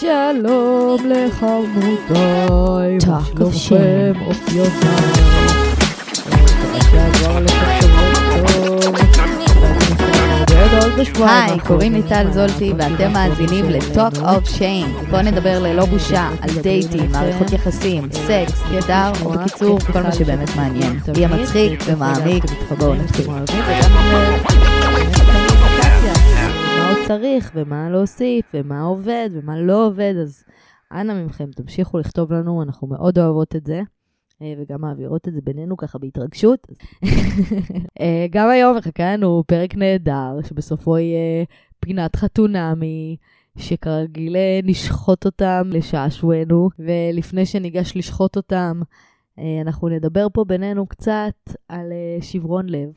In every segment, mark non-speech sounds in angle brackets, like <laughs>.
שלום לחמותיי, מה Talk of שלומכם בשבועיים היי. קוראים לי טל זולטי ואתם מאזינים ל-Talk of Shame. בואו נדבר ללא בושה על דייטים, מערכות יחסים, סקס, קטר, או בקיצור, כל מה שבאמת מעניין. יהיה מצחיק ומעמיק, בואו נתחיל. צריך ומה להוסיף ומה עובד ומה לא עובד, אז אנא מכם, תמשיכו לכתוב לנו, אנחנו מאוד אוהבות את זה. אה, וגם מעבירות את זה בינינו ככה בהתרגשות. <laughs> אה, גם היום מחכה לנו פרק נהדר, שבסופו יהיה פינת חתונמי, שכרגיל אה, נשחוט אותם לשעשוענו, ולפני שניגש לשחוט אותם, אנחנו נדבר פה בינינו קצת על שברון לב,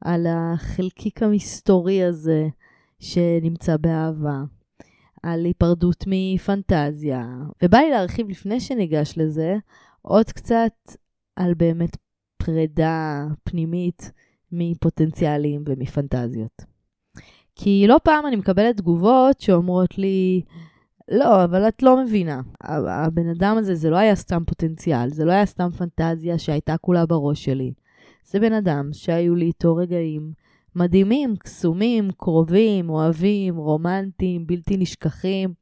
על החלקיק המסתורי הזה שנמצא באהבה, על היפרדות מפנטזיה, ובא לי להרחיב לפני שניגש לזה, עוד קצת על באמת פרידה פנימית מפוטנציאלים ומפנטזיות. כי לא פעם אני מקבלת תגובות שאומרות לי, לא, אבל את לא מבינה. הבן אדם הזה, זה לא היה סתם פוטנציאל, זה לא היה סתם פנטזיה שהייתה כולה בראש שלי. זה בן אדם שהיו לי איתו רגעים מדהימים, קסומים, קרובים, אוהבים, רומנטיים, בלתי נשכחים,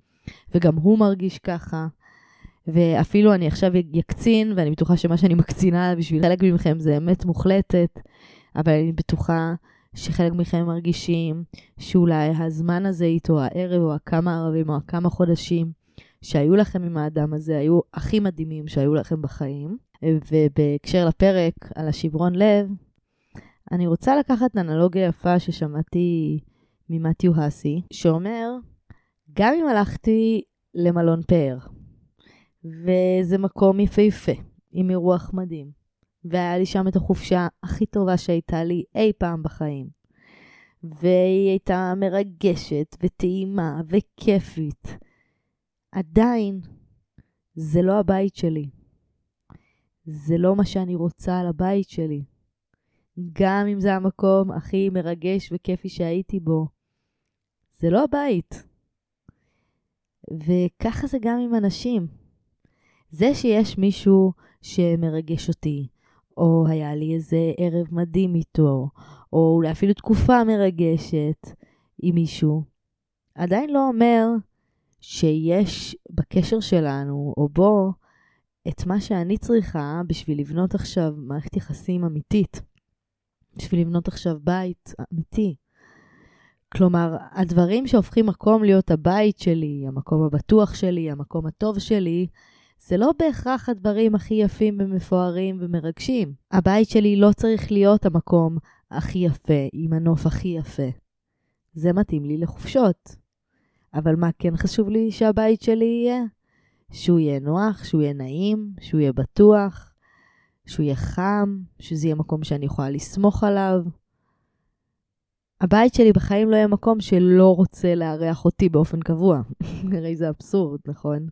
וגם הוא מרגיש ככה. ואפילו אני עכשיו יקצין, ואני בטוחה שמה שאני מקצינה בשביל חלק מכם זה אמת מוחלטת, אבל אני בטוחה שחלק מכם מרגישים שאולי הזמן הזה איתו, הערב או הכמה ערבים או הכמה חודשים שהיו לכם עם האדם הזה, היו הכי מדהימים שהיו לכם בחיים. ובהקשר לפרק על השברון לב, אני רוצה לקחת אנלוגיה יפה ששמעתי ממתיו האסי, שאומר, גם אם הלכתי למלון פאר, וזה מקום יפהפה, עם אירוח מדהים. והיה לי שם את החופשה הכי טובה שהייתה לי אי פעם בחיים. והיא הייתה מרגשת וטעימה וכיפית. עדיין, זה לא הבית שלי. זה לא מה שאני רוצה על הבית שלי. גם אם זה המקום הכי מרגש וכיפי שהייתי בו, זה לא הבית. וככה זה גם עם אנשים. זה שיש מישהו שמרגש אותי, או היה לי איזה ערב מדהים איתו, או אולי אפילו תקופה מרגשת עם מישהו, עדיין לא אומר שיש בקשר שלנו, או בו, את מה שאני צריכה בשביל לבנות עכשיו מערכת יחסים אמיתית, בשביל לבנות עכשיו בית אמיתי. כלומר, הדברים שהופכים מקום להיות הבית שלי, המקום הבטוח שלי, המקום הטוב שלי, זה לא בהכרח הדברים הכי יפים ומפוארים ומרגשים. הבית שלי לא צריך להיות המקום הכי יפה, עם הנוף הכי יפה. זה מתאים לי לחופשות. אבל מה כן חשוב לי שהבית שלי יהיה? שהוא יהיה נוח, שהוא יהיה נעים, שהוא יהיה בטוח, שהוא יהיה חם, שזה יהיה מקום שאני יכולה לסמוך עליו. הבית שלי בחיים לא יהיה מקום שלא רוצה לארח אותי באופן קבוע. <laughs> הרי זה אבסורד, נכון?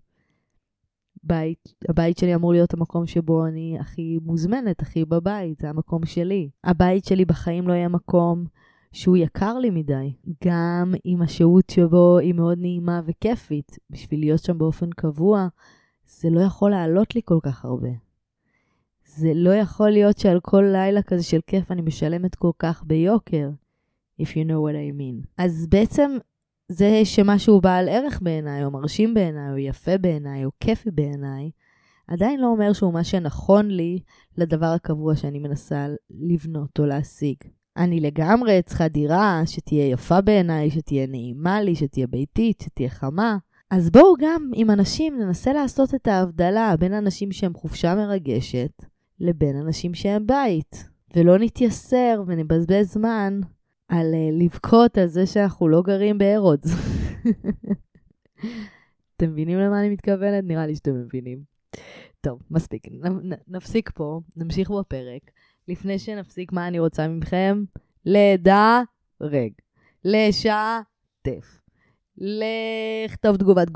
בית, הבית שלי אמור להיות המקום שבו אני הכי מוזמנת, הכי בבית, זה המקום שלי. הבית שלי בחיים לא יהיה מקום שהוא יקר לי מדי, גם אם השהות שבו היא מאוד נעימה וכיפית, בשביל להיות שם באופן קבוע, זה לא יכול לעלות לי כל כך הרבה. זה לא יכול להיות שעל כל לילה כזה של כיף אני משלמת כל כך ביוקר, if you know what I mean. אז בעצם זה שמשהו בעל ערך בעיניי, או מרשים בעיניי, או יפה בעיניי, או כיפי בעיניי, עדיין לא אומר שהוא מה שנכון לי לדבר הקבוע שאני מנסה לבנות או להשיג. אני לגמרי צריכה דירה שתהיה יפה בעיניי, שתהיה נעימה לי, שתהיה ביתית, שתהיה חמה. אז בואו גם עם אנשים ננסה לעשות את ההבדלה בין אנשים שהם חופשה מרגשת לבין אנשים שהם בית. ולא נתייסר ונבזבז זמן על uh, לבכות על זה שאנחנו לא גרים בארודס. <laughs> אתם מבינים למה אני מתכוונת? נראה לי שאתם מבינים. טוב, מספיק. נ- נ- נפסיק פה, נמשיך בפרק. לפני שנפסיק, מה אני רוצה מכם? לדרג, לשתף, לכתוב תגובת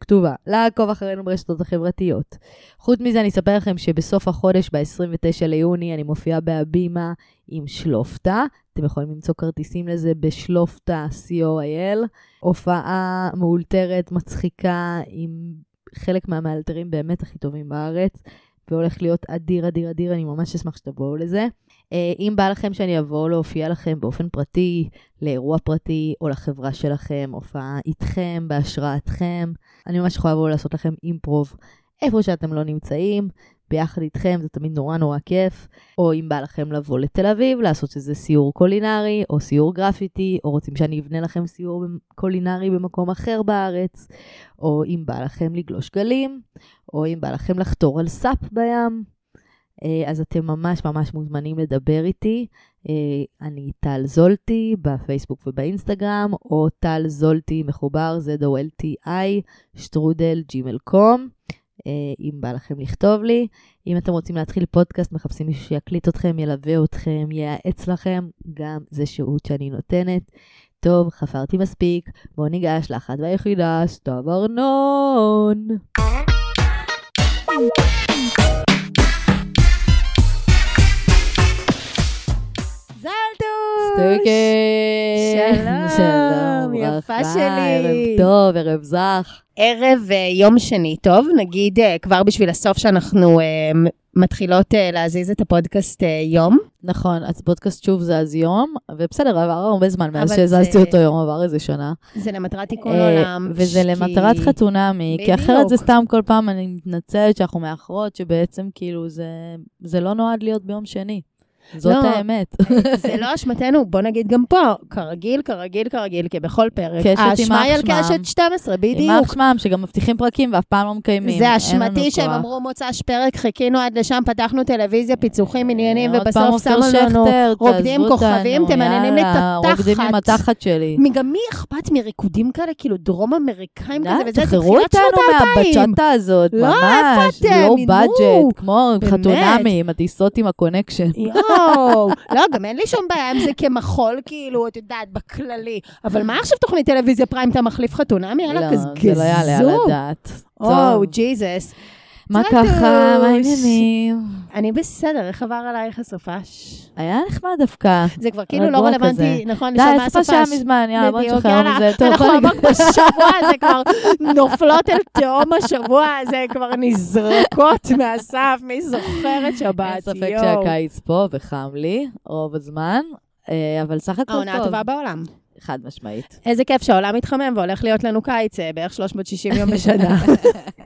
כתובה, לעקוב אחרינו ברשתות החברתיות. חוץ מזה, אני אספר לכם שבסוף החודש, ב-29 ליוני, אני מופיעה בהבימה עם שלופטה, אתם יכולים למצוא כרטיסים לזה בשלופטה co.il. הופעה מאולתרת, מצחיקה, עם חלק מהמאלתרים באמת הכי טובים בארץ, והולך להיות אדיר, אדיר, אדיר, אני ממש אשמח שתבואו לזה. אה, אם בא לכם שאני אבוא להופיע לכם באופן פרטי, לאירוע פרטי, או לחברה שלכם, הופעה איתכם, בהשראתכם, אני ממש יכולה לבוא לעשות לכם אימפרוב איפה שאתם לא נמצאים, ביחד איתכם, זה תמיד נורא נורא כיף. או אם בא לכם לבוא לתל אביב, לעשות איזה סיור קולינרי, או סיור גרפיטי, או רוצים שאני אבנה לכם סיור קולינרי במקום אחר בארץ, או אם בא לכם לגלוש גלים, או אם בא לכם לחתור על סאפ בים. אה, אז אתם ממש ממש מוזמנים לדבר איתי. אה, אני טל זולטי בפייסבוק ובאינסטגרם, או טל זולטי מחובר, Z-O-L-T-I, שטרודל, Gmail com. אה, אם בא לכם לכתוב לי. אם אתם רוצים להתחיל פודקאסט, מחפשים מישהו שיקליט אתכם, ילווה אתכם, ייעץ לכם, גם זה שהות שאני נותנת. טוב, חפרתי מספיק, בואו ניגש לאחת והיחידה, סתיו ארנון. סטוקי! שלום, יפה שלי. ערב טוב, ערב זך. ערב uh, יום שני טוב, נגיד uh, כבר בשביל הסוף שאנחנו uh, מתחילות להזיז את הפודקאסט יום. נכון, אז פודקאסט שוב זה אז יום, ובסדר, עבר הרבה זמן מאז שהזזתי זה- אותו יום, עבר איזה שנה. זה למטרת תיקון אה, עולם. וזה למטרת חתונמי, כי. אחרת זה סתם כל פעם, אני מתנצלת שאנחנו מאחרות, שבעצם כאילו זה, זה לא נועד להיות ביום שני. זאת לא. האמת. זה לא אשמתנו, בוא נגיד גם פה, כרגיל, כרגיל, כרגיל, כי בכל פרק. קשת עם האשמה היא על אח. קשת 12, בדיוק. יימח שמם, שגם מבטיחים פרקים ואף פעם לא מקיימים. זה אשמתי שהם כוח. אמרו מוצ"ש פרק, חיכינו עד לשם, פתחנו טלוויזיה, פיצוחים, עניינים, ובסוף שמו לנו רוקדים כוכבים, אותנו, תמננים לי את יאללה, רוקדים עם התחת. התחת שלי. גם מי אכפת מריקודים כאלה, כאילו דרום אמריקאים כזה, וזה, זה תחררו תחילת אותנו שנות האלפיים. מהבצ'טה הזאת, לא, ממש. איפה אתם? לואו נו, בדג'ט, כמו באמת. חתונמי, עם הטיסות עם הקונקשן. יואו, לא, גם אין לי שום בעיה עם זה כמחול, כאילו, את יודעת, בכללי. אבל מה עכשיו תוכנית טלוויזיה פריים, אתה מחליף חתונמי? יאללה, לא, כזה זה לא יעלה על. הדעת. או, טוב. ג'יזוס. מה. ככה? מה העניינים? אני בסדר, איך עבר עלייך הסופש? היה נחמד דווקא. זה כבר כאילו לא רלוונטי. נכון, די, לשם סופש מהסופש. היה מזמן, יאללה, בוא נשחרר מזה. טוב, אנחנו עמוק בשבוע הזה כבר נופלות אל תהום השבוע הזה, כבר נזרקות מהסף, מי זוכרת שבת, אין ספק. שהקיץ פה וחם לי רוב הזמן, אה, אבל סך הכל העונה טוב. הטובה בעולם. חד משמעית. איזה כיף שהעולם מתחמם והולך להיות לנו קיץ אה, בערך 360 יום בשנה. <laughs>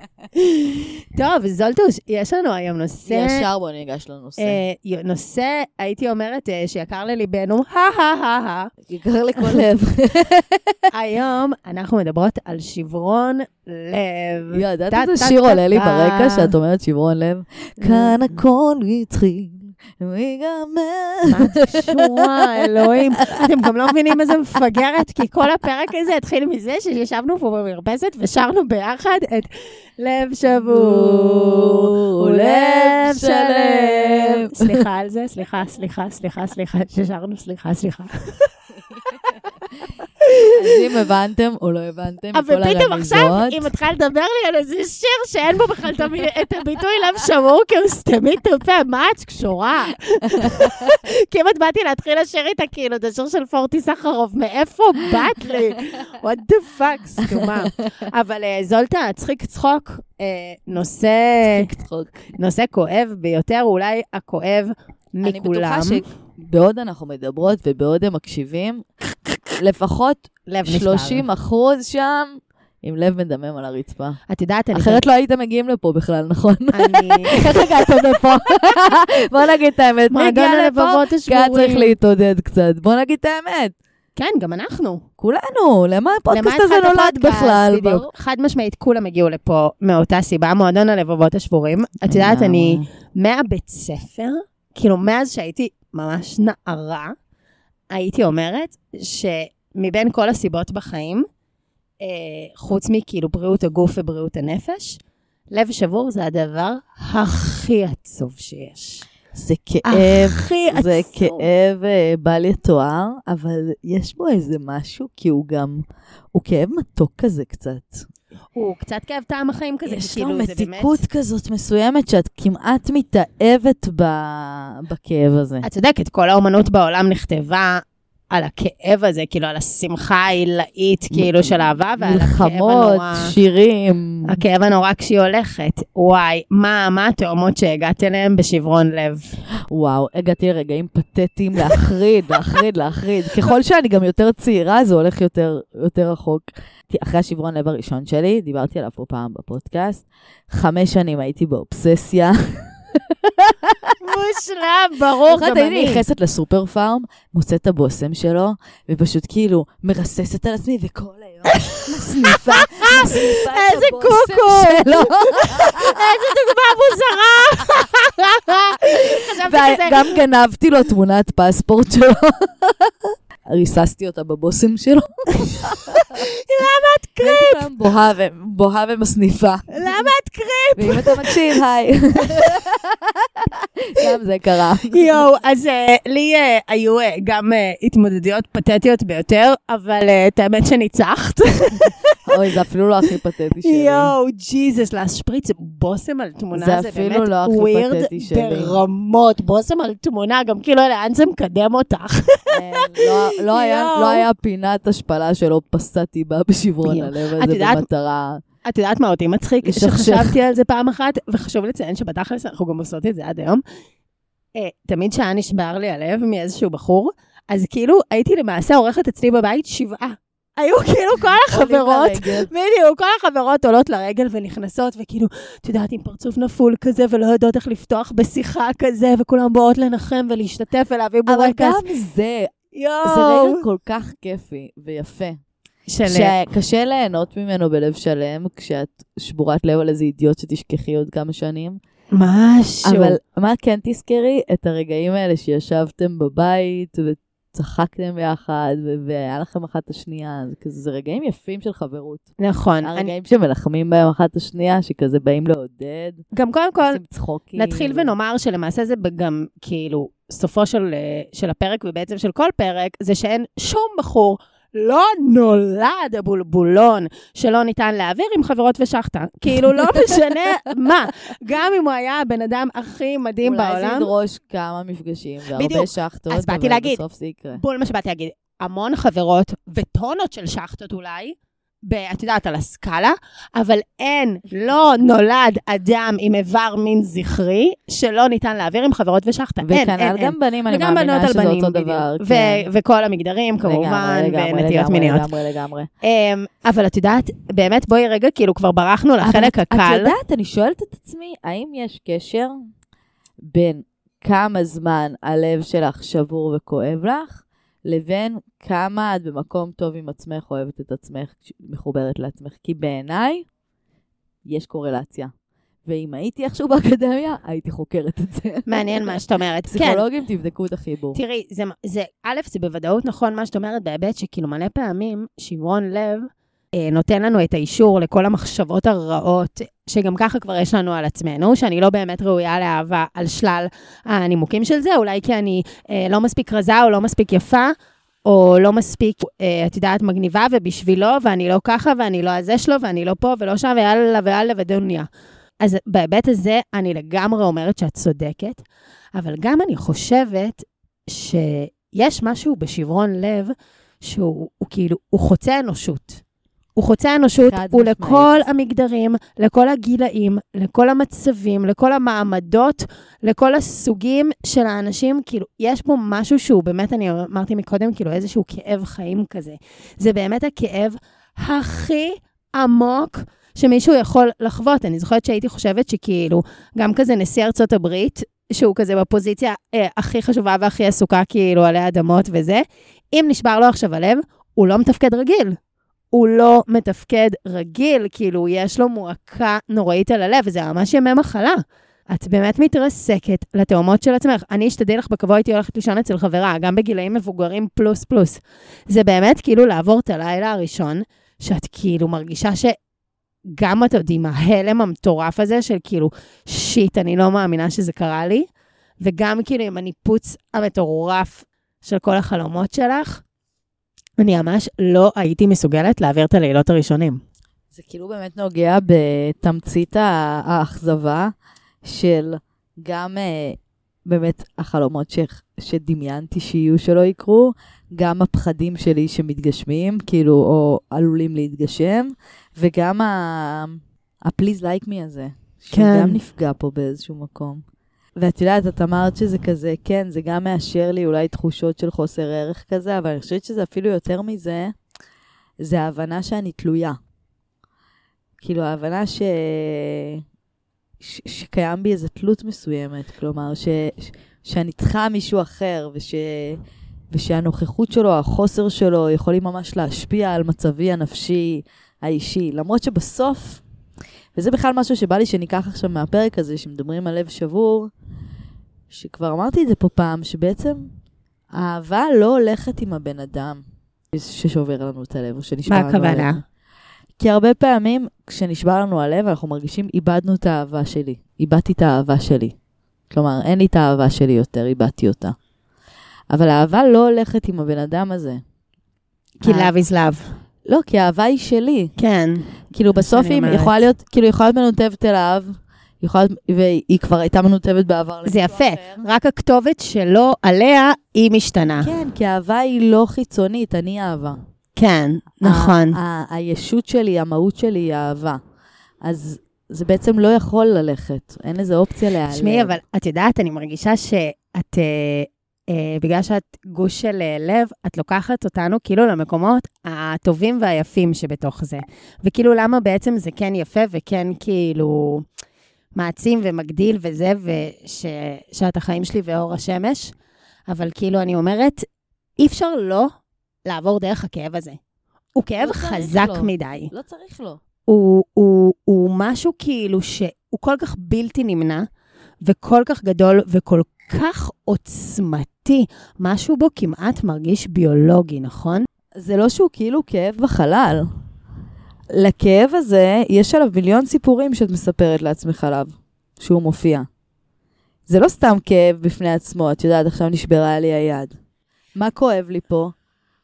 טוב, זולטוש, יש לנו היום נושא... ישר בוא ניגש לנושא. אה, נושא, הייתי אומרת, אה, שיקר לליבנו, הא-הא-הא. יקר לכל לב. <laughs> היום אנחנו מדברות על שברון לב. טה, איזה שיר עולה לי. ברקע שאת אומרת שברון לב? כאן הכל התחיל, ויגמר. מה את קשורה, אלוהים? אתם גם לא מבינים איזה מפגרת, כי כל הפרק הזה התחיל מזה שישבנו פה במרפסת ושרנו ביחד את לב שבור ולב שלם. סליחה על זה, סליחה, סליחה, סליחה, סליחה, ששרנו סליחה, סליחה. אז אם הבנתם או לא הבנתם, אבל מכל פתאום עכשיו הרמיזות, היא מתחילה לדבר לי על איזה שיר שאין בו בכלל את הביטוי לב שבור, כי הוא סתמי תופה, מה את קשורה? כמעט באתי להתחיל לשיר איתה כאילו את השיר של פורטי סחרוף, מאיפה באת לי? what the fuck, סתומה. אבל אה, זולטה, צחיק צחוק, אה, נושא צחוק. נושא כואב ביותר, אולי הכואב אני מכולם. בטוחה שבעוד אנחנו מדברות ובעוד הם מקשיבים, לפחות לב נשבר. 30 אחוז שם עם לב מדמם על הרצפה. את יודעת, אני... אחרת לא הייתם מגיעים לפה בכלל, נכון? אני... <laughs> איך הגעתם לפה? <laughs> בוא נגיד את האמת, מועדון? הלבבות כי היה צריך השבורים. להתעודד קצת. בוא נגיד את האמת. כן, גם אנחנו. כולנו, למה הפודקאסט הזה נולד? בכלל? בדיוק. חד משמעית, כולם הגיעו לפה מאותה סיבה, מועדון הלבבות השבורים. את יודעת, אני מהבית ספר, כאילו מאז שהייתי ממש נערה, הייתי אומרת שמבין כל הסיבות בחיים, אה, חוץ מכאילו בריאות הגוף ובריאות הנפש, לב שבור זה הדבר הכי עצוב שיש. זה כאב, הכי עצוב. זה כאב אה, בל יתואר, אבל יש בו איזה משהו, כי הוא גם, הוא כאב מתוק כזה קצת. הוא קצת כאב טעם החיים כזה, יש לו. מתיקות כזאת מסוימת שאת כמעט מתאהבת ב- בכאב הזה. את צודקת, כל האומנות בעולם נכתבה על הכאב הזה, כאילו, על השמחה העילאית, כאילו, של אהבה, ועל הכאב מלחמות, הנורא... שירים. הכאב הנורא כשהיא הולכת. וואי, מה, מה התאומות שהגעת אליהן בשברון לב? וואו, הגעתי לרגעים פתטיים להחריד, <laughs> להחריד, להחריד. ככל שאני גם יותר צעירה, זה הולך יותר, יותר רחוק. אחרי השברון לב הראשון שלי, דיברתי עליו פה פעם בפודקאסט, חמש שנים הייתי באובססיה. <laughs> מושלם, ברור, גם הייתי אני. נכנסת לסופר פארם, מוצאת את הבושם שלו, ופשוט כאילו מרססת על עצמי, וכל היום מסניפה, מסניפה את הבושם. שלו. איזה דוגמה מוזרה! <laughs> וגם גנבתי לו תמונת פספורט שלו. ריססתי אותה בבושם שלו. למה את הייתי פעם בוהה ומסניפה. למה את קריפ? ואם אתה מקשיב, היי. <laughs> גם זה קרה. יואו, אז אה, לי אה, היו אה, גם התמודדויות פתטיות ביותר, אבל את האמת שניצחת. אוי, זה אפילו לא הכי פתטי שלי. יואו, ג'יזוס, להשפריץ בושם על תמונה זה זה אפילו לא הכי פתטי שלי. ברמות. בושם על תמונה, גם כאילו לאן זה מקדם אותך. לא- לא היה-. לא היה פינת השפלה שלא פסעתי בה בשברון. הלב הזה במטרה. את יודעת מה אותי מצחיק? שחשבתי על זה פעם אחת, וחשוב לציין שבתכלס אנחנו גם עושות את זה עד היום. אה, תמיד שהיה נשבר לי הלב מאיזשהו בחור, אז כאילו הייתי למעשה עורכת אצלי בבית שבעה. היו כאילו כל <laughs> החברות. בדיוק, כל החברות עולות לרגל ונכנסות, וכאילו, את יודעת, עם פרצוף נפול כזה, ולא יודעות איך לפתוח בשיחה כזה, וכולם באות לנחם ולהשתתף ולהביא אבל בורקס. גם זה, יואו. זה רגע כל כך כיפי ויפה. של... שקשה ליהנות ממנו בלב שלם, כשאת שבורת לב על איזה אידיוט שתשכחי עוד כמה שנים. משהו. אבל מה כן תזכרי? את הרגעים האלה שישבתם בבית וצחקתם ביחד, והיה לכם אחת את השנייה, זה כזה, זה רגעים יפים של חברות. נכון. אני- הרגעים שמלחמים בהם אחת את השנייה, שכזה באים לעודד, גם קודם כל, צחוקים. נתחיל ונאמר שלמעשה זה גם כאילו סופו של, אה, של הפרק ובעצם של כל פרק, זה שאין שום בחור. לא נולד הבולבולון שלא ניתן להעביר עם חברות ושחטה. כאילו, לא <laughs> משנה מה. גם אם הוא היה הבן אדם הכי מדהים אולי זה בעולם, ידרוש כמה מפגשים, והרבה בדיוק. שחטות, אז באתי אבל להגיד. בסוף זה יקרה. בול מה שבאתי להגיד, המון חברות וטונות של שחטות אולי, ב, את יודעת, על הסקאלה, אבל אין, לא נולד אדם עם איבר מין זכרי שלא ניתן להעביר עם חברות ושחטה. אין, אין, וכנ"ל אין. גם בנים, אני מאמינה שזה בנים, אותו. דבר. ו- כן. וכל המגדרים, כמובן, לגמרי, ונטיות לגמרי, מיניות. לגמרי, לגמרי. אמ, אבל את יודעת, באמת, בואי רגע, כאילו כבר ברחנו לחלק אבל את הקל. יודעת, אני שואלת את עצמי, האם יש קשר בין כמה זמן הלב שלך שבור וכואב לך, לבין כמה את במקום טוב עם עצמך, אוהבת את עצמך, מחוברת לעצמך? כי בעיניי, יש קורלציה. ואם הייתי איכשהו באקדמיה, הייתי חוקרת את זה. מעניין מה שאת אומרת. כן, פסיכולוגים, תבדקו את החיבור. תראי, זה, זה, א', זה בוודאות נכון מה שאת אומרת, בהיבט שכאילו מלא פעמים שברון לב נותן לנו את האישור לכל המחשבות הרעות, שגם ככה כבר יש לנו על עצמנו, שאני לא באמת ראויה לאהבה על שלל הנימוקים של זה, אולי כי אני אה, לא מספיק רזה או לא מספיק יפה. או לא מספיק, אה, את יודעת, מגניבה ובשבילו, ואני לא ככה, ואני לא הזה שלו, ואני לא פה ולא שם, ויאללה ויאללה ודוניה. אז בהיבט הזה, אני לגמרי אומרת שאת צודקת, אבל גם אני חושבת שיש משהו בשברון לב שהוא הוא כאילו, הוא חוצה אנושות. הוא חוצה אנושות, הוא משמעית. לכל המגדרים, לכל הגילאים, לכל המצבים, לכל המעמדות, לכל הסוגים של האנשים. כאילו, יש פה משהו שהוא באמת, אני אמרתי מקודם, כאילו איזשהו כאב חיים כזה. זה באמת הכאב הכי עמוק שמישהו יכול לחוות. אני זוכרת שהייתי חושבת שכאילו, גם כזה נשיא ארצות הברית, שהוא כזה בפוזיציה אה, הכי חשובה והכי עסוקה כאילו עלי אדמות וזה, אם נשבר לו עכשיו הלב, הוא לא מתפקד רגיל. הוא לא מתפקד רגיל, כאילו יש לו מועקה נוראית על הלב, וזה ממש ימי מחלה. את באמת מתרסקת לתאומות של עצמך. אני אשתדל לך בקבוע, הייתי הולכת לישון אצל חברה, גם בגילאים מבוגרים פלוס פלוס. זה באמת כאילו לעבור את הלילה הראשון, שאת כאילו מרגישה שגם את יודעים, ההלם המטורף הזה של כאילו, שיט, אני לא מאמינה שזה קרה לי, וגם כאילו עם הניפוץ המטורף של כל החלומות שלך, אני ממש לא הייתי מסוגלת להעביר את הלילות הראשונים. זה כאילו באמת נוגע בתמצית האכזבה של גם uh, באמת החלומות ש... שדמיינתי שיהיו שלא יקרו, גם הפחדים שלי שמתגשמים, כאילו, או עלולים להתגשם, וגם ה-please like me הזה, כן. שגם נפגע פה באיזשהו מקום. ואת יודעת, את אמרת שזה כזה, כן, זה גם מאשר לי אולי תחושות של חוסר ערך כזה, אבל אני חושבת שזה אפילו יותר מזה, זה ההבנה שאני תלויה. כאילו, ההבנה ש... ש... שקיים בי איזו תלות מסוימת, כלומר, ש... ש... שאני צריכה מישהו אחר, וש... ושהנוכחות שלו, החוסר שלו, יכולים ממש להשפיע על מצבי הנפשי האישי. למרות שבסוף, וזה בכלל משהו שבא לי שניקח עכשיו מהפרק הזה, שמדברים על לב שבור, שכבר אמרתי את זה פה פעם, שבעצם אהבה לא הולכת עם הבן אדם ששובר לנו את הלב, או שנשבר לנו הלב. מה הכוונה? כי הרבה פעמים, כשנשבר לנו הלב, אנחנו מרגישים, איבדנו את האהבה שלי. איבדתי את האהבה שלי. כלומר, אין לי את האהבה שלי יותר, איבדתי אותה. אבל האהבה לא הולכת עם הבן אדם הזה. כי love is love. לא, כי האהבה היא שלי. כן. כאילו, בסוף היא יכולה להיות, כאילו, יכולה להיות מנותבת אליו, יכולה, והיא כבר הייתה מנותבת בעבר. זה יפה, אחר. רק הכתובת שלו עליה, היא משתנה. כן, כי האהבה היא לא חיצונית, אני אהבה. כן, נכון. הישות שלי, המהות שלי היא אהבה. אז זה בעצם לא יכול ללכת, אין לזה אופציה להיעלם. תשמעי, אבל את יודעת, אני מרגישה שאת, אה, אה, בגלל שאת גוש של אה, לב, את לוקחת אותנו כאילו למקומות הטובים והיפים שבתוך זה. וכאילו, למה בעצם זה כן יפה וכן כאילו מעצים ומגדיל וזה, ושאת החיים שלי ואור השמש, אבל כאילו, אני אומרת, אי אפשר לא לעבור דרך הכאב הזה. הוא כאב לא חזק לו. מדי. לא צריך לו. הוא, הוא, הוא משהו כאילו שהוא כל כך בלתי נמנע, וכל כך גדול, וכל כך עוצמתי. משהו בו כמעט מרגיש ביולוגי, נכון? זה לא שהוא כאילו כאב בחלל. לכאב הזה, יש עליו מיליון סיפורים שאת מספרת לעצמך עליו, שהוא מופיע. זה לא סתם כאב בפני עצמו, את יודעת, עכשיו נשברה לי היד. מה כואב לי פה?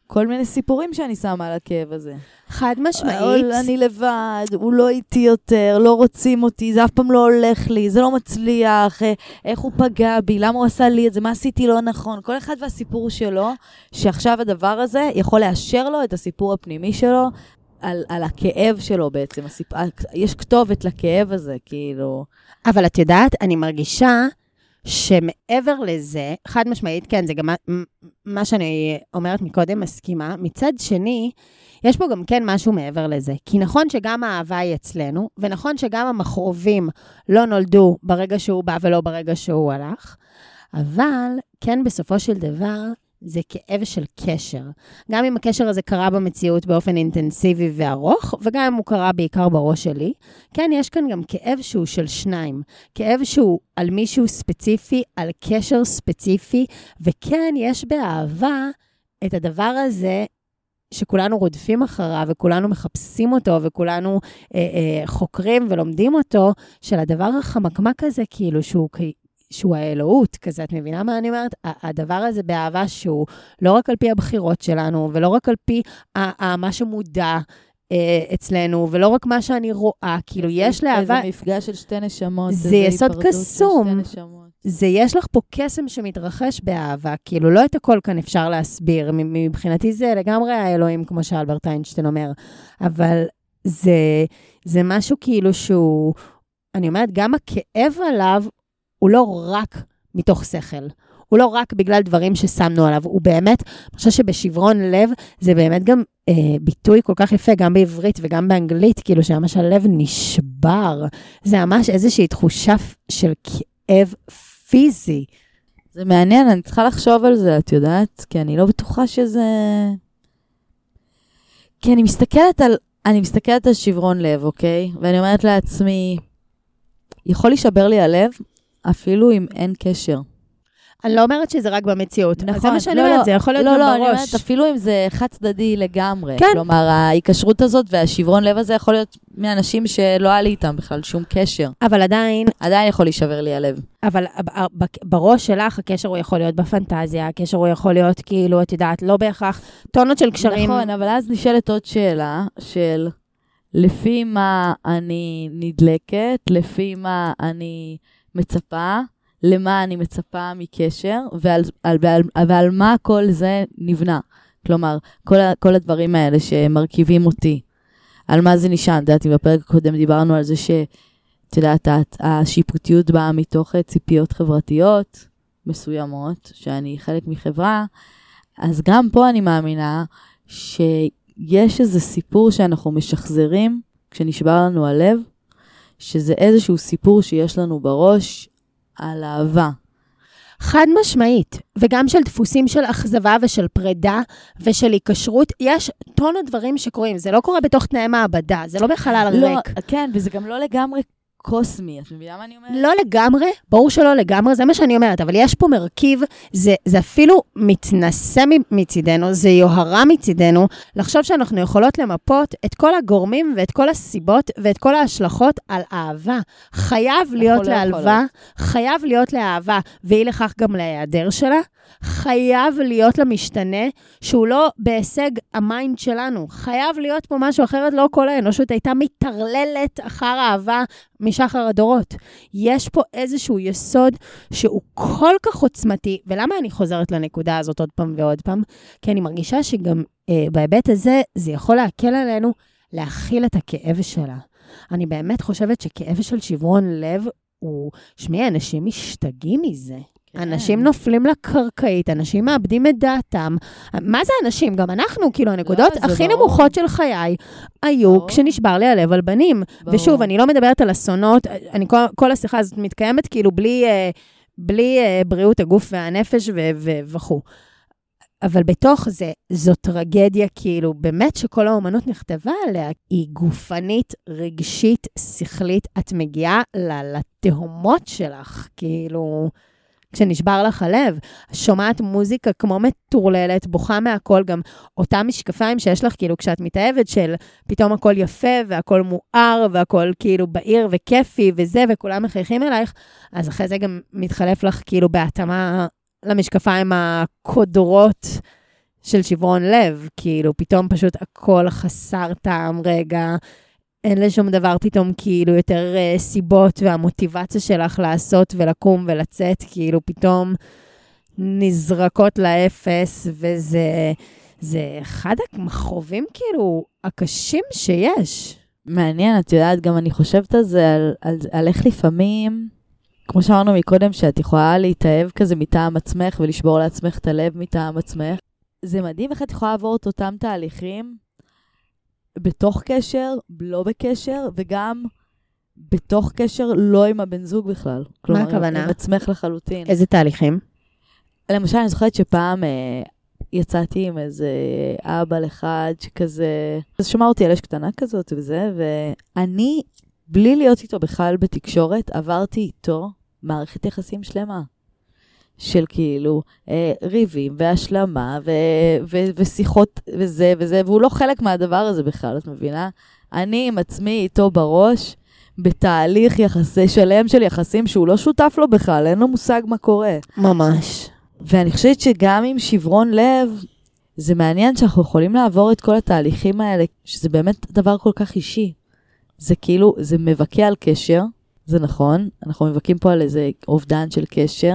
כל מיני סיפורים שאני שמה על הכאב הזה. חד משמעית. אני לבד, הוא לא איתי יותר, לא רוצים אותי, זה אף פעם לא הולך לי, זה לא מצליח, אה, איך הוא פגע בי, למה הוא עשה לי את זה, מה עשיתי לא נכון. כל אחד והסיפור שלו, שעכשיו הדבר הזה יכול לאשר לו את הסיפור הפנימי שלו, על, על הכאב שלו בעצם. הסיפ... יש כתובת לכאב הזה, כאילו. אבל את יודעת, אני מרגישה... שמעבר לזה, חד משמעית, כן, זה גם מה שאני אומרת מקודם, מסכימה. מצד שני, יש פה גם כן משהו מעבר לזה. כי נכון שגם האהבה היא אצלנו, ונכון שגם המכרובים לא נולדו ברגע שהוא בא ולא ברגע שהוא הלך, אבל כן, בסופו של דבר, זה כאב של קשר. גם אם הקשר הזה קרה במציאות באופן אינטנסיבי וארוך, וגם אם הוא קרה בעיקר בראש שלי, כן, יש כאן גם כאב שהוא של שניים. כאב שהוא על מישהו ספציפי, על קשר ספציפי, וכן, יש באהבה את הדבר הזה שכולנו רודפים אחריו וכולנו מחפשים אותו וכולנו אה, אה, חוקרים ולומדים אותו, של הדבר החמקמק הזה, כאילו, שהוא שהוא האלוהות, כזה, את מבינה מה אני אומרת? הדבר הזה באהבה שהוא לא רק על פי הבחירות שלנו, ולא רק על פי מה שמודע אה, אצלנו, ולא רק מה שאני רואה, כאילו, יש לאהבה... זה מפגש של שתי נשמות. זה יסוד קסום. זה יש לך פה קסם שמתרחש באהבה, כאילו, לא את הכל כאן אפשר להסביר. מבחינתי זה לגמרי האלוהים, כמו שאלברט איינשטיין אומר, אבל זה, זה משהו כאילו שהוא... אני אומרת, גם הכאב עליו הוא לא רק מתוך שכל. הוא לא רק בגלל דברים ששמנו עליו, הוא באמת, אני חושבת שבשברון לב זה באמת גם אה, ביטוי כל כך יפה, גם בעברית וגם באנגלית, כאילו שממש הלב נשבר. זה ממש איזושהי תחושה של כאב פיזי. זה מעניין, אני צריכה לחשוב על זה, את יודעת? כי אני לא בטוחה שזה... כי אני מסתכלת על, אני מסתכלת על שברון לב, אוקיי? ואני אומרת לעצמי, יכול להישבר לי הלב אפילו אם אין קשר. אני לא אומרת שזה רק במציאות. נכון. זה מה שאני לא, אומרת, לא, זה יכול להיות לא, גם בראש. לא, לא, אני אומרת, אפילו אם זה חד צדדי לגמרי. כן. כלומר, ההיקשרות הזאת והשברון לב הזה יכול להיות מאנשים שלא היה לי איתם בכלל שום קשר. אבל עדיין... עדיין יכול להישבר לי הלב. אבל בראש שלך הקשר הוא יכול להיות בפנטזיה, הקשר הוא יכול להיות כאילו, את יודעת, לא בהכרח טונות של קשרים. נכון, אבל אז נשאלת עוד שאלה של... לפי מה אני נדלקת, לפי מה אני מצפה, למה אני מצפה מקשר, ועל, על, ועל, ועל מה כל זה נבנה. כלומר, כל, כל הדברים האלה שמרכיבים אותי. על מה זה נשען. את יודעת, אם בפרק הקודם דיברנו על זה ש... את יודעת, השיפוטיות באה מתוך ציפיות חברתיות מסוימות, שאני חלק מחברה, אז גם פה אני מאמינה שיש איזה סיפור שאנחנו משחזרים כשנשבר לנו הלב, שזה איזשהו סיפור שיש לנו בראש על אהבה. חד משמעית, וגם של דפוסים של אכזבה ושל פרידה ושל היקשרות, יש טון הדברים שקורים, זה לא קורה בתוך תנאי מעבדה, זה לא בחלל לא, ריק. כן, וזה גם לא לגמרי קוסמי, את מבינה מה אני אומרת? לא לגמרי, ברור שלא לגמרי, זה מה שאני אומרת, אבל יש פה מרכיב, זה, זה אפילו מתנשא מצידנו, זה יוהרה מצידנו, לחשוב שאנחנו יכולות למפות את כל הגורמים ואת כל הסיבות ואת כל ההשלכות על אהבה. חייב להיות לא לאהבה, חייב להיות לאהבה, ואי לכך גם להיעדר שלה, חייב להיות למשתנה שהוא לא בהישג ה mind שלנו. חייב להיות פה משהו אחרת, לא כל האנושות הייתה מתערללת אחר אהבה משחר הדורות. יש פה איזשהו יסוד שהוא כל כך עוצמתי, ולמה אני חוזרת לנקודה הזאת עוד פעם ועוד פעם? כי אני מרגישה שגם אה, בהיבט הזה, זה יכול להקל עלינו להכיל את הכאב שלה. אני באמת חושבת שכאב של שברון לב הוא, שמעי, אנשים משתגעים מזה. כן. אנשים נופלים לקרקעית, אנשים מאבדים את דעתם. מה זה אנשים? גם אנחנו, כאילו, הנקודות לא, הכי ברור. נמוכות של חיי היו ברור. כשנשבר לי הלב על בנים. ברור. ושוב, אני לא מדברת על אסונות, אני, כל, כל השיחה הזאת מתקיימת כאילו בלי, אה, בלי אה, בריאות הגוף והנפש וכו'. אבל בתוך זה, זו טרגדיה, כאילו, באמת שכל האומנות נכתבה עליה. היא גופנית, רגשית, שכלית. את מגיעה לתהומות שלך, כאילו... כשנשבר לך הלב. שומעת מוזיקה כמו מטורללת, בוכה מהכל, גם אותם משקפיים שיש לך, כאילו, כשאת מתאהבת, של פתאום הכל יפה, והכל מואר, והכל כאילו בהיר וכיפי וזה, וכולם מחייכים אלייך, אז אחרי זה גם מתחלף לך כאילו בהתאמה למשקפיים הקודרות. של שברון לב, כאילו, פתאום פשוט הכל חסר טעם רגע, אין לשום דבר פתאום כאילו יותר uh, סיבות, והמוטיבציה שלך לעשות ולקום ולצאת, כאילו פתאום נזרקות לאפס, וזה זה אחד המכרובים כאילו הקשים שיש. מעניין, את יודעת, גם אני חושבת על זה, על, על, על איך לפעמים, כמו שאמרנו מקודם, שאת יכולה להתאהב כזה מטעם עצמך ולשבור לעצמך את הלב מטעם עצמך. זה מדהים איך את יכולה לעבור את אותם תהליכים בתוך קשר, לא בקשר, וגם בתוך קשר לא עם הבן זוג בכלל. מה הכוונה? עם עצמך לחלוטין. איזה תהליכים? למשל, אני זוכרת שפעם אה, יצאתי עם איזה אבא אחד שכזה, אז שמע אותי על אש קטנה כזאת וזה, ואני, בלי להיות איתו בכלל בתקשורת, עברתי איתו מערכת יחסים שלמה. של כאילו אה, ריבים והשלמה ו- ו- ושיחות וזה וזה, והוא לא חלק מהדבר הזה בכלל, את מבינה? אני עם עצמי איתו בראש, בתהליך יחסי שלם של יחסים שהוא לא שותף לו בכלל, אין לו מושג מה קורה. ממש. ואני חושבת שגם עם שברון לב, זה מעניין שאנחנו יכולים לעבור את כל התהליכים האלה, שזה באמת דבר כל כך אישי. זה כאילו, זה מבכה על קשר, זה נכון, אנחנו מבכים פה על איזה אובדן של קשר,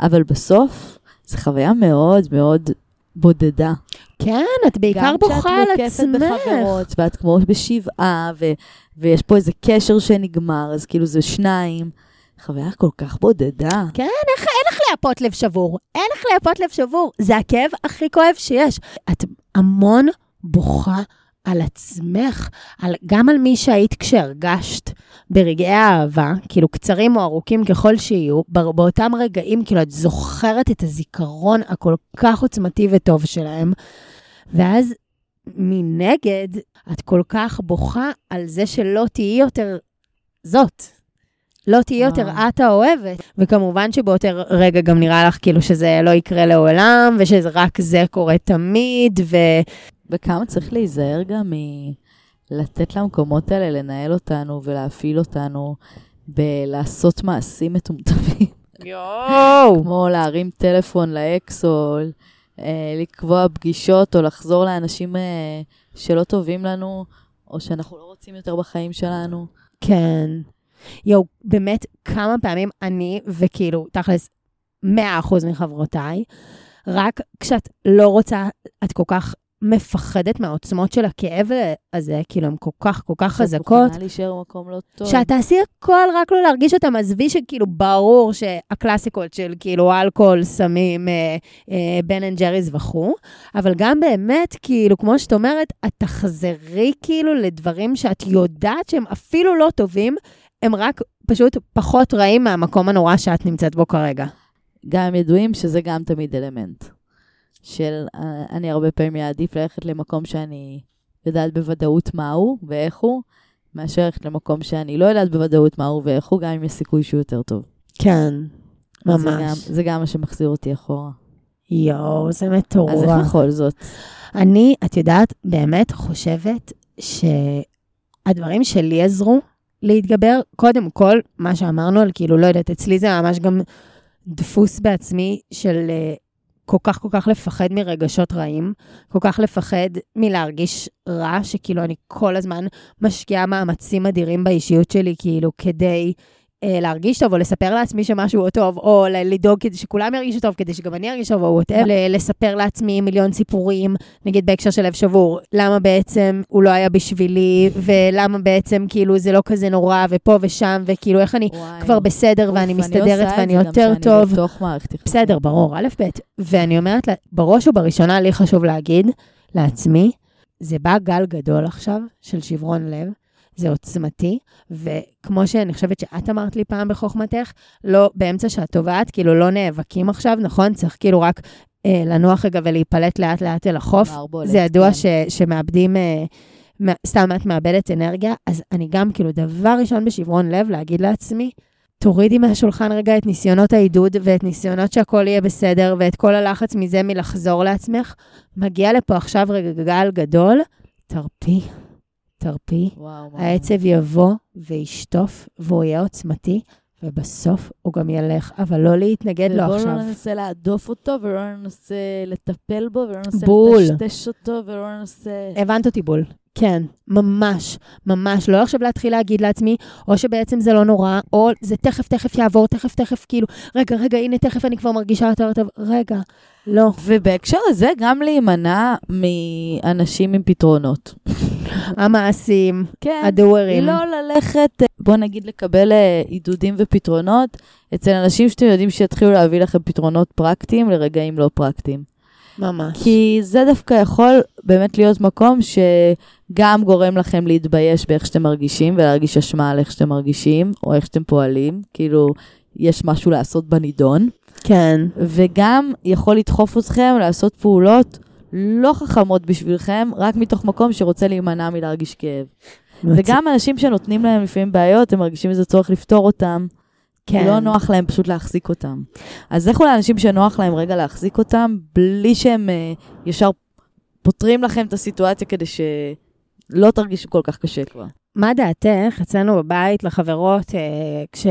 אבל בסוף זו חוויה מאוד מאוד בודדה. כן, את בעיקר בוכה על עצמך. גם כשאת מוקפת בחברות, ואת כמו בשבעה, ו- ויש פה איזה קשר שנגמר, אז כאילו זה שניים. חוויה כל כך בודדה. כן, איך, אין לך להפות לב שבור. אין לך להפות לב שבור. זה הכאב הכי כואב שיש. את המון בוכה על עצמך, על, גם על מי שהיית כשהרגשת ברגעי האהבה, כאילו קצרים או ארוכים ככל שיהיו, באותם רגעים, כאילו את זוכרת את הזיכרון הכל כך עוצמתי וטוב שלהם, ואז מנגד, את כל כך בוכה על זה שלא תהיי יותר זאת. לא תהיי יותר את האוהבת. וכמובן שבאותו רגע גם נראה לך כאילו שזה לא יקרה לעולם, ושרק זה קורה תמיד, ו... וכמה צריך להיזהר גם מלתת למקומות האלה לנהל אותנו ולהפעיל אותנו בלעשות מעשים מטומטמים. יואו! <laughs> כמו להרים טלפון לאקס, או אה, לקבוע פגישות, או לחזור לאנשים אה, שלא טובים לנו, או שאנחנו לא רוצים יותר בחיים שלנו. כן. יואו, באמת, כמה פעמים אני, וכאילו, תכלס, 100% מחברותיי, רק כשאת לא רוצה, את כל כך מפחדת מהעוצמות של הכאב הזה, כאילו, הן כל כך, כל כך חזקות. את מוכנה להישאר במקום לא טוב. שאת תעשי הכל רק לא להרגיש אותם. עזבי שכאילו ברור שהקלאסיקות של כאילו אלכוהול, סמים, אה, אה, Ben and Jerry's וכו', אבל גם באמת, כאילו, כמו שאת אומרת, את תחזרי כאילו לדברים שאת יודעת שהם אפילו לא טובים, הם רק פשוט פחות רעים מהמקום הנורא שאת נמצאת בו כרגע. גם ידועים שזה גם תמיד אלמנט. של אה, אני הרבה פעמים אעדיף ללכת למקום שאני יודעת בוודאות מהו ואיך הוא, מאשר ללכת למקום שאני לא יודעת בוודאות מהו ואיך הוא, גם אם יש סיכוי שהוא יותר טוב. כן, ממש. זה גם, זה גם מה שמחזיר אותי אחורה. יואו, זה מטורף. אז איך בכל זאת? אני, את יודעת, באמת חושבת שהדברים שלי עזרו להתגבר, קודם כל, מה שאמרנו על כאילו, לא יודעת, אצלי זה ממש גם דפוס בעצמי של uh, כל כך כל כך לפחד מרגשות רעים, כל כך לפחד מלהרגיש רע, שכאילו אני כל הזמן משקיעה מאמצים אדירים באישיות שלי, כאילו, כדי להרגיש טוב, או לספר לעצמי שמשהו הוא טוב, או לדאוג כדי שכולם ירגישו טוב, כדי שגם אני ארגיש טוב, או וואטאב, לספר לעצמי מיליון סיפורים, נגיד בהקשר של לב שבור, למה בעצם הוא לא היה בשבילי, ולמה בעצם כאילו זה לא כזה נורא, ופה ושם, וכאילו איך אני וואי, כבר בסדר, ואני מסתדרת, ואני יותר טוב. בסדר, ברור, א', ב', ואני אומרת, בראש ובראשונה לי חשוב להגיד לעצמי, זה בא גל גדול עכשיו של שברון לב. זה עוצמתי, וכמו שאני חושבת שאת אמרת לי פעם בחוכמתך, לא באמצע שאת טובעת, כאילו לא נאבקים עכשיו, נכון? צריך כאילו רק אה, לנוח רגע ולהיפלט לאט-לאט אל החוף. זה ידוע כן. ש, שמאבדים... אה, סתם את מאבדת אנרגיה, אז אני גם, כאילו, דבר ראשון בשברון לב, להגיד לעצמי, תורידי מהשולחן רגע את ניסיונות העידוד ואת ניסיונות שהכל יהיה בסדר ואת כל הלחץ מזה מלחזור לעצמך. מגיע לפה עכשיו רגע גל גדול, תרפי, תרפי, וואו, העצב יבוא וישטוף, והוא יהיה עוצמתי, ובסוף הוא גם ילך, אבל לא להתנגד לו עכשיו. ובואו לא ננסה להדוף אותו, ולא ננסה לטפל בו, ולא ננסה בול. לטשטש אותו, ולא ננסה... הבנת אותי בול. כן, ממש, ממש. לא עכשיו להתחיל להגיד לעצמי, או שבעצם זה לא נורא, או זה תכף תכף יעבור, תכף תכף כאילו, רגע, רגע, הנה תכף אני כבר מרגישה יותר טוב, רגע, לא. ובהקשר הזה, גם להימנע מאנשים עם פתרונות. <laughs> המעשים, כן, הדוארים. לא ללכת, בוא נגיד, לקבל אה, עידודים ופתרונות אצל אנשים שאתם יודעים שיתחילו להביא לכם פתרונות פרקטיים לרגעים לא פרקטיים. ממש. כי זה דווקא יכול באמת להיות מקום שגם גורם לכם להתבייש באיך שאתם מרגישים ולהרגיש אשמה על איך שאתם מרגישים, או איך שאתם פועלים, כאילו, יש משהו לעשות בנידון. כן. וגם יכול לדחוף אתכם לעשות פעולות לא חכמות בשבילכם, רק מתוך מקום שרוצה להימנע מלהרגיש כאב. וגם אנשים שנותנים להם לפעמים בעיות, הם מרגישים איזה צורך לפתור אותם. כן. לא נוח להם פשוט להחזיק אותם. אז לכו לאנשים שנוח להם רגע להחזיק אותם, בלי שהם uh, ישר פותרים לכם את הסיטואציה כדי שלא תרגישו כל כך קשה כבר. מה דעתך, אצלנו בבית, לחברות, uh, כש...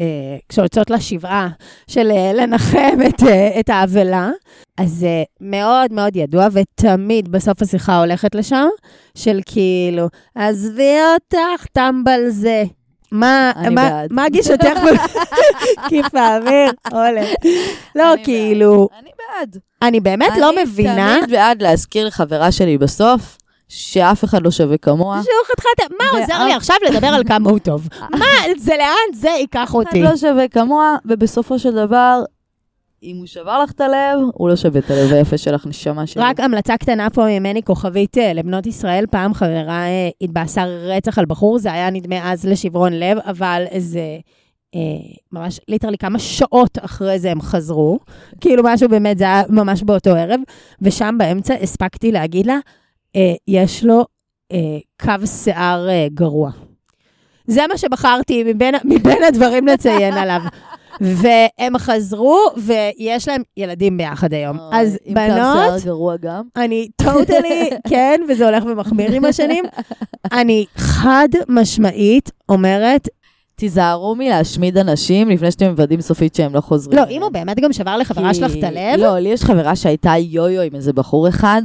uh, כשיוצאות לשבעה של uh, לנחם את, uh, את האבלה, אז uh, מאוד מאוד ידוע, ותמיד בסוף השיחה הולכת לשם, של כאילו, עזבי אותך, טמבל זה. מה, מה, מה גישתך? <laughs> כיף האוויר, עולה. לא, כאילו... אני בעד. אני באמת לא מבינה... אני תמיד בעד להזכיר לחברה שלי בסוף, שאף אחד לא שווה כמוה. שהוא חתיכת... מה עוזר לי עכשיו לדבר על כמה הוא טוב? <laughs> מה, זה לאן זה ייקח אותי? אחד לא שווה כמוה, ובסופו של דבר, אם הוא שבר לך את הלב, הוא לא שווה את הלב היפה שלך, נשמה שלי. רק המלצה קטנה פה ממני, כוכבית אה, לבנות ישראל. פעם חברה אה, התבאסה רצח על בחור, זה היה נדמה אז לשברון לב, אבל זה... אה, ממש ליטרלי כמה שעות אחרי זה הם חזרו, כאילו משהו באמת, זה היה ממש באותו ערב, ושם באמצע הספקתי להגיד לה, יש לו אה, קו שיער אה, גרוע. זה מה שבחרתי מבין, מבין הדברים לציין עליו. <laughs> והם חזרו, ויש להם ילדים ביחד היום. אז בנות... עם קו שיער גרוע גם. אני טוטלי, <laughs> כן, וזה הולך ומחמיר עם השנים. אני חד משמעית אומרת, תיזהרו מלהשמיד אנשים לפני שאתם מוודאים סופית שהם לא חוזרים. לא, אם הוא באמת גם שבר לחברה שלך את הלב... לא, לי יש חברה שהייתה יו-יו עם איזה בחור אחד,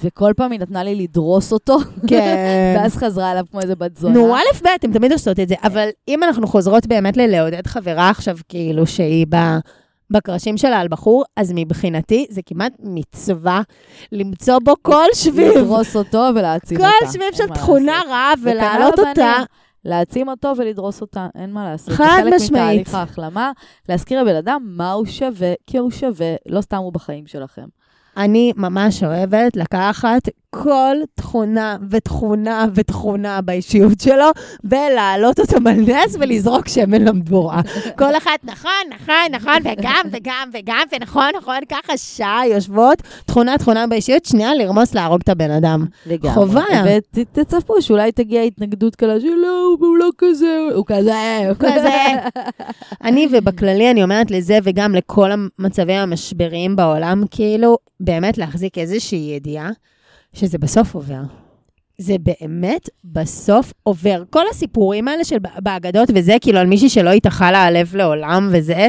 וכל פעם היא נתנה לי לדרוס אותו, כן. <laughs> ואז חזרה אליו כמו איזה בת זונה. נו, א', ב', אתם תמיד עושות את זה, אבל אם אנחנו חוזרות באמת ללעודד חברה עכשיו, כאילו שהיא ב... בקרשים שלה על בחור, אז מבחינתי זה כמעט מצווה למצוא בו כל שביב, לדרוס אותו ולהעצים אותה. כל שביב של תכונה. רעה וכנ"ל ולהעלות. אותה. להעצים אותו ולדרוס אותה, אין מה לעשות. חד זה חלק משמעית. מתהליך ההחלמה, להזכיר לבן אדם מה הוא שווה, כי הוא שווה, לא סתם הוא בחיים שלכם. אני ממש אוהבת לקחת כל תכונה ותכונה ותכונה באישיות שלו, ולהעלות אותם על נס ולזרוק שמן למדורה. <laughs> כל אחת, נכון, נכון, נכון, וגם, וגם, וגם, ונכון, נכון, ככה שעה יושבות, תכונה, תכונה באישיות, שנייה לרמוס, להרוג את הבן אדם. לגמרי. חובה. ותצפו שאולי תגיע התנגדות כאלה שלא, הוא לא כזה, הוא כזה, הוא כזה. <laughs> אני, ובכללי, אני אומרת לזה, וגם לכל המצבים המשבריים בעולם, כאילו, באמת להחזיק איזושהי ידיעה, שזה בסוף עובר. זה באמת בסוף עובר. כל הסיפורים האלה של באגדות וזה, כאילו, על מישהי שלא התאכל לה הלב לעולם וזה,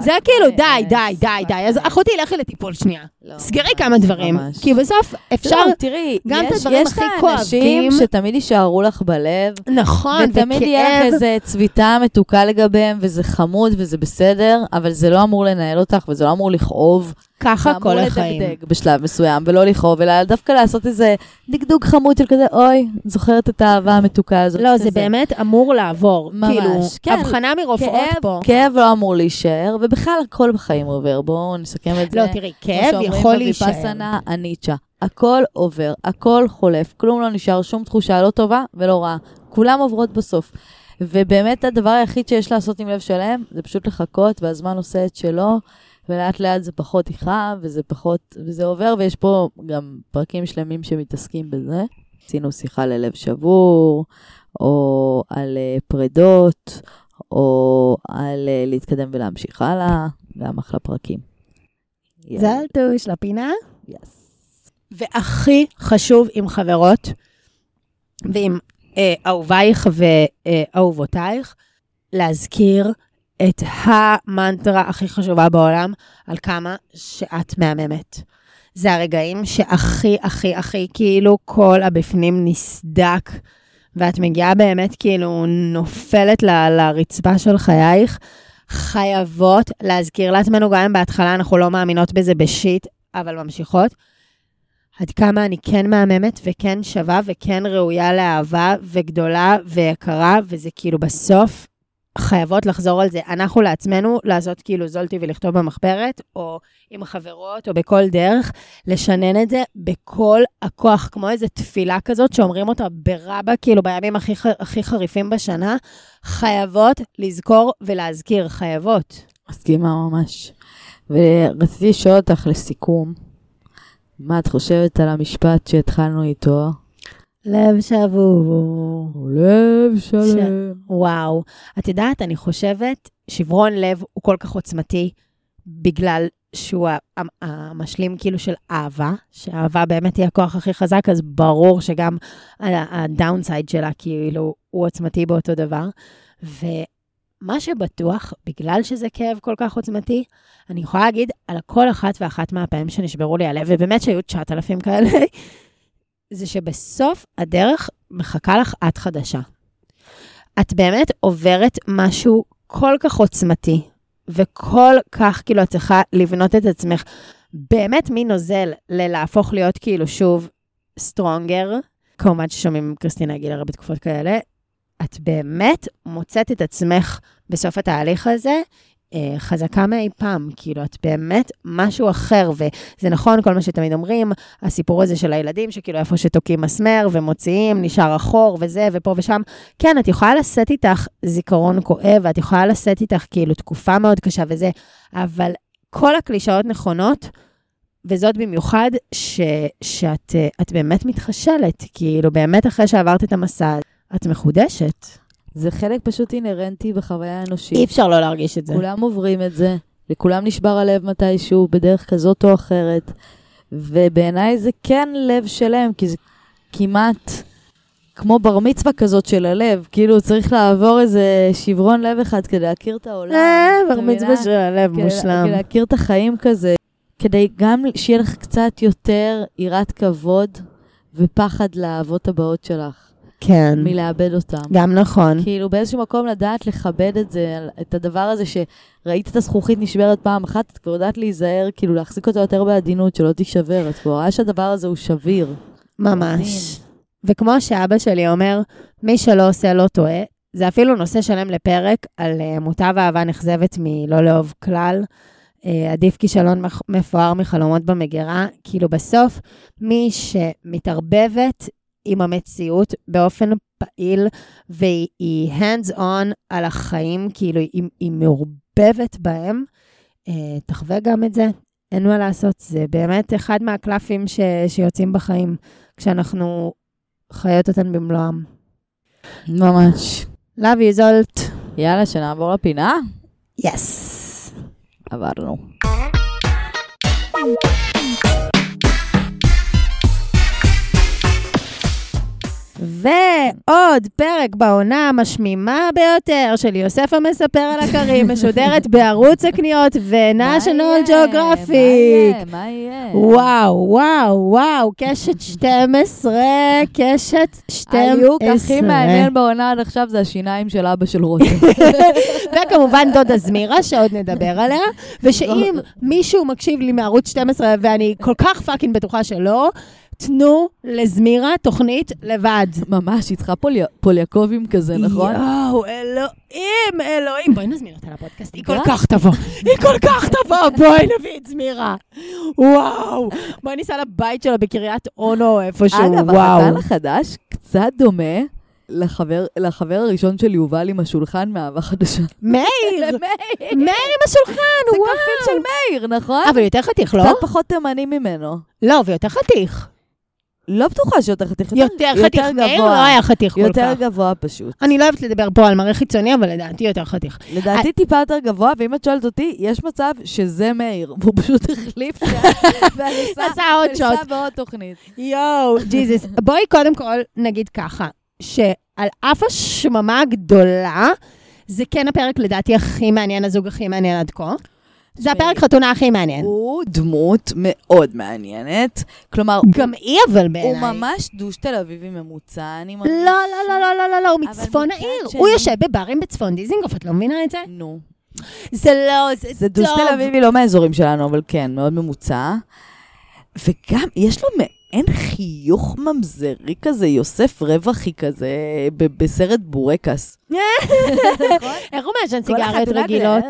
זה כאילו, די, די, די, די. אז אחותי, לכי לטיפול שנייה. לא, סגרי כמה דברים. כי בסוף אפשר... לא, תראי, גם את יש- הדברים יש הכי את האנשים כואבים. שתמיד יישארו לך בלב, נכון, ותמיד יהיה לך וכאב. איזה צביטה מתוקה לגביהם, וזה חמוד וזה בסדר, אבל זה לא אמור לנהל אותך, וזה לא אמור לכאוב. ככה זה כל אמור החיים. לדגדג בשלב מסוים, ולא לכאוב, אלא דווקא לעשות איזה דגדוג חמוד של כזה, אוי, זוכרת את האהבה המתוקה הזאת. לא, זה כזה. באמת אמור לעבור. ממש, כאילו, כן. הבחנה מרופאות כאב, פה. כאב לא אמור להישאר, ובכלל הכל בחיים עובר. בואו נסכם את זה. לא, תראי, כמו כאב שאומרים יכול להישאר. בוויפאסנה, הניטשה. הכל עובר, הכל חולף, כלום לא נשאר, שום תחושה לא טובה ולא רעה. כולם עוברות בסוף. ובאמת הדבר היחיד שיש לעשות עם לב שלם, זה פשוט לחכות, והזמן עושה את שלו, ולאט לאט זה פחות יכאב, וזה פחות, וזה עובר, ויש פה גם פרקים שלמים שמתעסקים בזה. עשינו שיחה ללב שבור, או על אה, פרדות, או על אה, להתקדם ולהמשיך הלאה, גם אחלה פרקים. זה אלטוש לפינה. יס. והכי חשוב עם חברות, ועם אה, אהובייך ואהובותייך, להזכיר את המנטרה הכי חשובה בעולם, על כמה שאת מהממת. זה הרגעים שהכי, הכי, הכי, כאילו כל הבפנים נסדק, ואת מגיעה באמת, כאילו, נופלת ל- לרצפה של חייך. חייבות להזכיר לעצמנו, גם אם בהתחלה אנחנו לא מאמינות בזה בשיט, אבל ממשיכות. עד כמה אני כן מהממת וכן שווה וכן ראויה לאהבה וגדולה ויקרה, וזה כאילו בסוף חייבות לחזור על זה. אנחנו לעצמנו לעשות כאילו זולטי ולכתוב במחברת, או עם חברות, או בכל דרך, לשנן את זה בכל הכוח, כמו איזו תפילה כזאת שאומרים אותה ברבה, כאילו בימים הכי, הכי חריפים בשנה. חייבות לזכור ולהזכיר, חייבות. מסכימה ממש. ורציתי לשאול אותך לסיכום, מה את חושבת על המשפט שהתחלנו איתו? לב שבור. לב שלם. וואו. את יודעת, אני חושבת, שברון לב הוא כל כך עוצמתי, בגלל שהוא המשלים כאילו של אהבה, שאהבה באמת היא הכוח הכי חזק, אז ברור שגם הדאונסייד שלה כאילו הוא עוצמתי באותו דבר. ומה שבטוח, בגלל שזה כאב כל כך עוצמתי, אני יכולה להגיד על כל אחת ואחת מהפעמים שנשברו לי הלב, ובאמת שהיו 9,000 כאלה, זה שבסוף הדרך מחכה לך את חדשה. את באמת עוברת משהו כל כך עוצמתי, וכל כך כאילו את צריכה לבנות את עצמך. באמת מנוזל ללהפוך להיות כאילו שוב סטרונגר, כמובן ששומעים קריסטינה אגילרה בתקופות כאלה, את באמת מוצאת את עצמך בסוף התהליך הזה אה, חזקה מאי פעם, כאילו, את באמת משהו אחר, וזה נכון, כל מה שתמיד אומרים, הסיפור הזה של הילדים, שכאילו איפה שתוקעים מסמר ומוציאים, נשאר אחור וזה, ופה ושם. כן, את יכולה לשאת איתך זיכרון כואב, ואת יכולה לשאת איתך כאילו תקופה מאוד קשה וזה, אבל כל הקלישאות נכונות, וזאת במיוחד ש, שאת אה, באמת מתחשלת, כאילו, באמת אחרי שעברת את המסע, את מחודשת. זה חלק פשוט אינהרנטי בחוויה האנושית. אי אפשר לא להרגיש את זה. כולם עוברים את זה, לכולם נשבר הלב מתישהו, בדרך כזאת או אחרת. ובעיניי זה כן לב שלם, כי זה כמעט כמו בר מצווה כזאת של הלב. כאילו, צריך לעבור איזה שברון לב אחד כדי להכיר את העולם. אה, בר? מצווה של הלב מושלם. כדי להכיר את החיים כזה. כדי גם שיהיה לך קצת יותר יראת כבוד ופחד לאהבות הבאות שלך, כן, מלאבד אותם. גם נכון. כאילו באיזשהו מקום לדעת לכבד את זה, את הדבר הזה שראית את הזכוכית נשברת פעם אחת, את כבר יודעת להיזהר, כאילו להחזיק אותה יותר בעדינות, שלא תישבר. את כבר רואה שהדבר הזה הוא שביר. ממש. וכמו שאבא שלי אומר, מי שלא עושה לא טועה, זה אפילו נושא שלם לפרק על uh, מוטב אהבה נכזבת מלא לאהוב כלל. Uh, עדיף כישלון מפואר מחלומות במגירה. כאילו בסוף, מי שמתערבבת עם המציאות באופן פעיל, והיא hands on על החיים, כאילו היא, היא מעורבבת בהם, uh, תחווה גם את זה. אין מה לעשות, זה באמת אחד מהקלפים ש, שיוצאים בחיים, כשאנחנו חיות אותן במלואם. ממש. Love you, זולט. יאללה, שנעבור לפינה? יס. עברנו. ועוד פרק בעונה המשמימה ביותר של יוסף המספר על הכרים, <laughs> משודרת בערוץ הקניות ו-National Geographic. מה יהיה? מה יהיה? וואו, וואו, וואו, קשת <laughs> 12, קשת 12. ה hook הכי מעניין בעונה עד עכשיו זה השיניים של אבא של רותם. <laughs> וכמובן דודה זמירה, שעוד נדבר עליה, ושאם מישהו מקשיב לי מערוץ 12, ואני כל כך fucking בטוחה שלא, תנו לזמירה תוכנית לבד. ממש, היא צריכה פולי- פוליאקובים כזה, נכון? יואו, אלוהים, אלוהים. בואי נזמין אותה לפודקאסט, היא כל. כך תבוא. היא כל כך תבוא, בואי נביא את זמירה. וואו. בואי ניסע לבית שלה בקריית אונו איפשהו, אגב, וואו. החתן החדש קצת דומה לחבר, לחבר הראשון של יובל עם השולחן מאהבה חדשה. <laughs> <laughs> מאיר. מאיר עם השולחן, זה וואו. כפיל של מאיר, נכון? אבל יותר חתיך, לא? קצת פחות תימני ממנו. לא, ויותר חתיך. לא בטוחה שיותר חתיך. יותר חתיך, מאיר לא היה חתיך כל יותר כך. גבוה פשוט. אני לא אוהבת לדבר פה על מראה חיצוני, אבל לדעתי יותר חתיך. לדעתי טיפה יותר גבוה, ואם את שואלת אותי, יש מצב שזה מאיר, והוא פשוט החליף שם, וניסה עשה עוד שוט. בעוד תוכנית. יואו, ג'יזוס. בואי קודם כל נגיד ככה, שעל אף השממה הגדולה, זה כן הפרק לדעתי הכי מעניין, הזוג הכי מעניין עד כה. זה תשמעי. הפרק חתונה הכי מעניין. הוא דמות מאוד מעניינת. כלומר, גם היא אבל הוא בעיניי. ממש דוש תל אביבי ממוצע, אני מרגישה. לא, לא, לא, לא, לא, לא, הוא מצפון העיר. הוא יושב בברים בצפון דיזינגוף, את לא מבינה את זה? נו. זה לא, זה זה דוש טוב. תל אביבי לא מהאזורים שלנו, אבל כן, מאוד ממוצע. וגם, יש לו מעין חיוך ממזרי כזה, יוסף רווחי כזה, בסרט בורקס. <laughs> איך הוא מעשן סיגריות רגילות?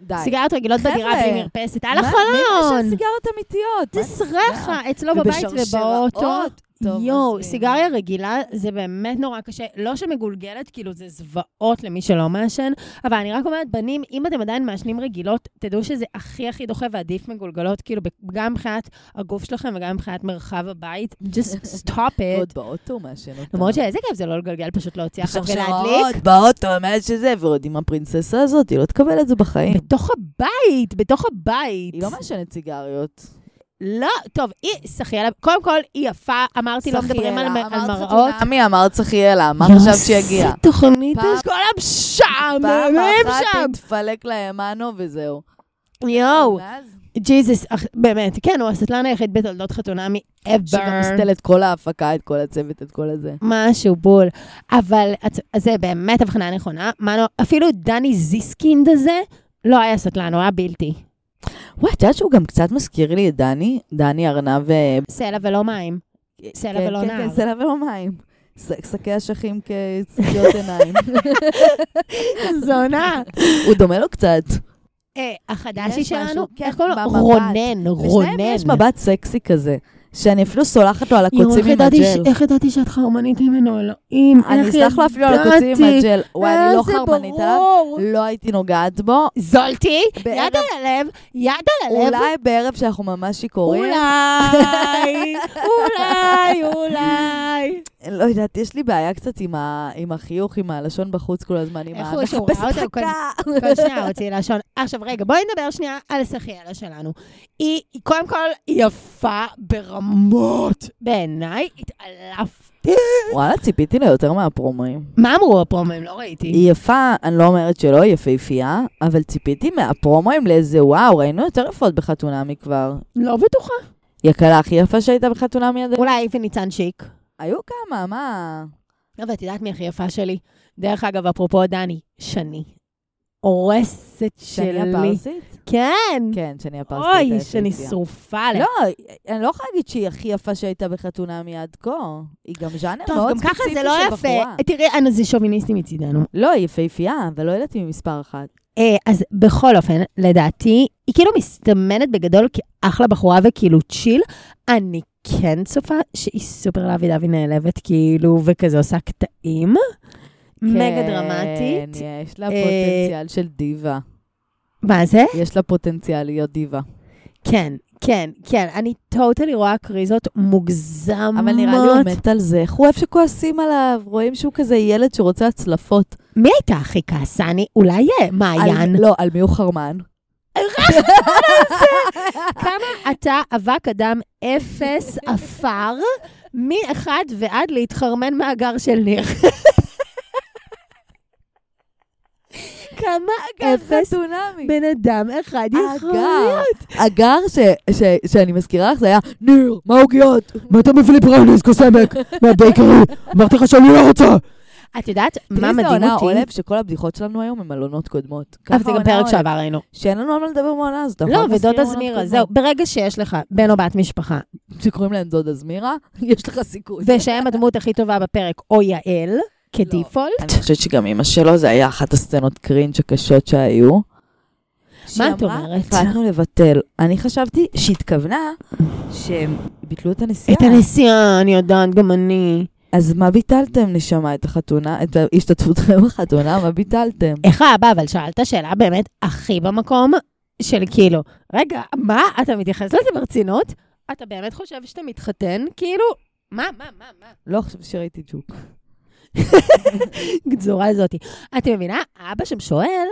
די. סיגריות רגילות בדירה בלי מרפסת, על מה- מי החלון. מעשן סיגריות אמיתיות? זה מה סרחה, אצלו בבית. ובאוטו. טוב, יואו, עזבי. סיגריה רגילה זה באמת נורא קשה. לא שמגולגלת, כאילו זה זוועות למי שלא מעשן, אבל אני רק אומרת, בנים, אם אתם עדיין מעשנים רגילות, תדעו שזה הכי הכי דוחה ועדיף מגולגלות, כאילו גם מבחינת הגוף שלכם וגם מבחינת מרחב הבית. just stop it. באוטו הוא מעשן אותה. למרות שאיזה כיף זה לא לגלגל, פשוט להוציא אחת ולהדליק. שרשראות באוטו, מה שזה, ועוד עם הפרינססה הזאת, היא לא תקבל את זה בחיים. בתוך הבית, בתוך הבית. היא לא מעשנת סיגריות. לא, טוב, היא שחייה, קודם כל, היא יפה, אמרתי, לא מדברים על, על אמרת מראות. חתונמי, אמרת סחיילה, מה חשבת שיגיע? איזה תוכנית יש, כולם שם, פעם אחת. תתפלק להם מנו וזהו. יואו, ג'יזוס, באמת, כן, הוא הסטלן היחיד בתולדות חתונמי שגם ever. מסתל את כל ההפקה, את כל הצוות, את כל הזה. משהו בול. אבל זה באמת הבחנה נכונה. מנו, אפילו דני זיסקינד הזה לא היה סטלן, הוא היה בלתי. וואי, את יודעת שהוא גם קצת מזכיר לי את דני? דני ארנב... אה, סלע ולא מים. סלע כן, ולא כן, נער. כן, סלע ולא מים. שקי אשכים כשקיות <laughs> עיניים. זונה. הוא דומה לו קצת. אה, החדשי שלנו, כן, איך קוראים לו? רונן, רונן. יש מבט סקסי כזה, שאני אפילו סולחת לו על הקוצים עם הג'ל. איך ידעתי שאת חרמנית ממנו, אלוהים. אני אסלח לו אפילו על הקוצים עם. הג'ל. וואי, אני לא חרמנית עליו. לא הייתי נוגעת בו. זולטי, בערב- יד על הלב, יד על הלב. אולי בערב שאנחנו ממש שיכורים. אולי, <laughs> אולי, אולי. לא יודעת, יש לי בעיה קצת עם ה- החיוך, עם הלשון בחוץ כל הזמן, עם ראה אותו חכה. כל שנייה הוציא לשון. עכשיו רגע, בואי נדבר שנייה על סחיילה שלנו. היא, היא קודם כל יפה ברמות. בעיניי התעלפתי וואלה, ציפיתי ליותר מהפרומואים. מה אמרו הפרומואים? לא ראיתי. היא יפה, אני לא אומרת שלא, היא יפהפייה, אבל ציפיתי מהפרומואים לאיזה וואו, ראינו יותר יפות בחתונמי כבר. לא בטוחה. היא הקלה הכי יפה שהייתה בחתונמי עד. אולי איפי ניצן שיק. היו כמה, מה? אבל את יודעת מי הכי יפה שלי? דרך אגב, אפרופו דני, שני. הורסת שני שלי. הפרסית? כן. כן, שני הפרסית. אוי, שאני. שרופה עליה. לא, אני לא יכולה להגיד שהיא הכי יפה שהייתה בחתונמי עד כה. היא גם ז'אנר טוב, מאוד גם ככה ספציפי זה לא של יפה. בחורה. תראי, אנא, זה שוביניסטי מצידנו. לא, היא יפהפייה, אבל לא יודעת אם היא מספר אחת. אה, אז בכל אופן, לדעתי, היא כאילו מסתמנת בגדול כאחלה בחורה וכאילו צ'יל. אני כן צופה שהיא סופר לאבי דבי נעלבת, כאילו, וכזה עושה קטעים. מגה דרמטית. כן, יש לה אה, פוטנציאל של דיבה. מה זה? יש לה פוטנציאל להיות דיבה. כן, כן, כן. אני טוטלי רואה קריזות מוגזמות. אבל נראה לי הוא מת על זה. איך הוא אוהב שכועסים עליו? רואים שהוא כזה ילד שרוצה הצלפות. מי הייתה הכי כעסני? אולי אה, מעיין. לא, על מי הוא חרמן? <laughs> כמה אתה אבק אדם אפס עפר, מאחד ועד להתחרמן מהגר של ניר. כמה אפס חתונמי. בן אדם אחד יכול. להיות. הגר שאני מזכירה לך זה היה, ניר, מה העוגיות? מה אתה מביא לי פרייליס, קוסמק? מהבייקרי? אמרתי לך שאני לא רוצה. את יודעת מה תראי, זה מדהים עונה אותי? עולב שכל הבדיחות שלנו היום הם על עונות קודמות. אבל זה גם עונה פרק. שעבר ראינו. שאין לנו על מה לדבר בעונה הזאת. לא? ודודה זמירה, זהו. ברגע שיש לך בן או בת משפחה, שקוראים להם דודה זמירה, <laughs> יש לך סיכוי. ושהם הדמות הכי טובה בפרק, או יעל, כדיפולט, אני חושבת שגם אימא שלו, זה היה אחת הסצנות קרינג' הקשות שהיו. מה את אומרת? החלטנו לבטל. אני חשבתי שהתכוונה שהם ביטלו את הנסיעה. את הנסיעה, אני יודעת, גם אני. אז מה ביטלתם, נשמה, את החתונה, את השתתפותכם בחתונה, מה ביטלתם? איך האבא, אבל שאלת שאלה באמת הכי במקום, של כאילו, רגע, מה, אתה מתייחס לזה ברצינות? אתה באמת חושב שאתה מתחתן? כאילו, מה, מה, מה, מה? לא חשבתי שראיתי ג'וק. <laughs> גזורה הזאתי. את מבינה? אבא שם שואל,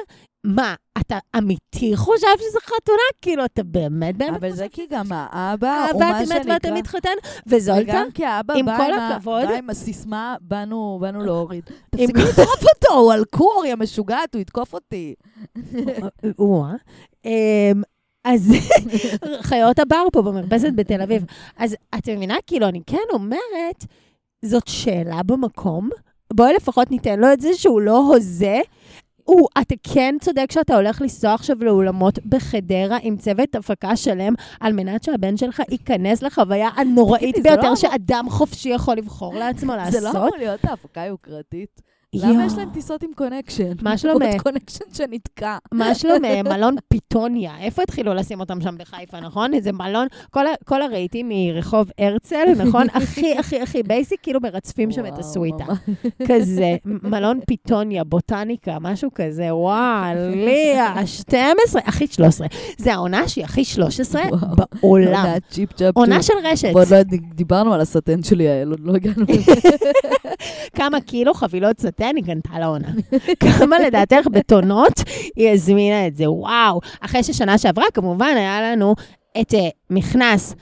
מה, אתה אמיתי חושב שזה חתונה? כאילו, אתה באמת באמת אבל זה כי גם האבא, הוא מה אמת ואתה שנקרא... מתחתן? וזולטה? וגם כי האבא עם כל הכבוד- בא עם הסיסמה, באנו באנו להוריד. תפסיקו לטרוף אותו, הוא על קור, יא משוגעת, הוא יתקוף אותי. או-אה. אמ, אז <laughs> חיות הבר פה במרפסת בתל אביב. אז את מבינה? כאילו, אני כן אומרת, זאת שאלה במקום. בואי לפחות ניתן לו את זה שהוא לא הוזה. הוא, אתה כן צודק שאתה הולך לנסוע עכשיו לאולמות בחדרה עם צוות הפקה שלם, על מנת שהבן שלך ייכנס לחוויה הנוראית לא ביותר שאדם חופשי יכול לבחור לעצמו זה לא לעשות. אמור להיות ההפקה היוקרתית. למה. יש להם טיסות עם connection? מה שלום, <laughs> אה? עוד connection שנתקע. מה שלום אה, מלון פיטוניה? איפה התחילו לשים אותם שם בחיפה, נכון? איזה מלון, כל, כל הרהיטים מרחוב הרצל, נכון? <laughs> הכי, הכי, הכי basic, כאילו מרצפים שם את הסוויטה. <laughs> כזה, מלון פיטוניה, בוטניקה, משהו כזה, וואו, ליה, 12, הכי 13. זה העונה שהיא הכי 13 וואו. בעולם. עונה. של רשת. ועוד לא דיברנו על הסטן שלי, יעל, עוד לא הגענו. כמה קילו חבילות סטן היא קנתה לעונה. <laughs> כמה לדעתך בטונות היא הזמינה את זה, וואו. אחרי ששנה שעברה, כמובן, היה לנו את uh, מכנס,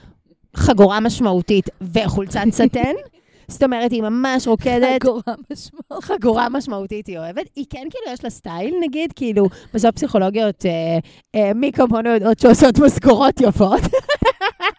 חגורה משמעותית וחולצת סטן. <laughs> זאת אומרת, היא ממש רוקדת. חגורה משמעות. חגורה משמעותית היא אוהבת. היא כן, כאילו, יש לה סטייל, נגיד, כאילו, בסוף פסיכולוגיות, אה, אה, מי כמונו יודעות שעושות משכורות יפות.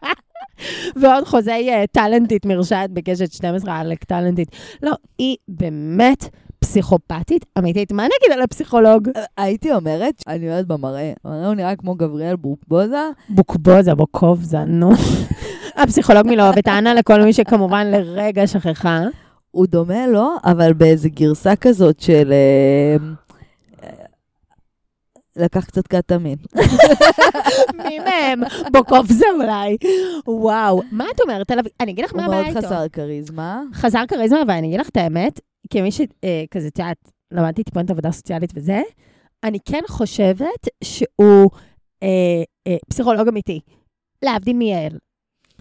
<laughs> ועוד חוזי אה, טאלנטית מרשעת בקשת 12, עלק טאלנטית. לא, היא באמת פסיכופתית אמיתית. מה נגיד על הפסיכולוג? הייתי אומרת, אני אוהבת במראה. המראה הוא נראה כמו גבריאל בורבוזה. בוקבוזה, בוקובזה, נו. <laughs> הפסיכולוג מלאהוב אנה לכל מי שכמובן לרגע שכחה. הוא דומה לו, אבל באיזה גרסה כזאת של... אה, אה, לקח קצת קטמין. <laughs> מי מהם? בוקובזה אולי. וואו, מה את אומרת עליו? אני אגיד לך הוא מה הבעיה מאוד איתו. חסר כריזמה. חזר כריזמה, ואני אגיד לך את האמת, כמי שכזה, את יודעת, למדתי טיפונת עבודה סוציאלית וזה, אני כן חושבת שהוא אה, אה, פסיכולוג אמיתי, להבדיל מיעל.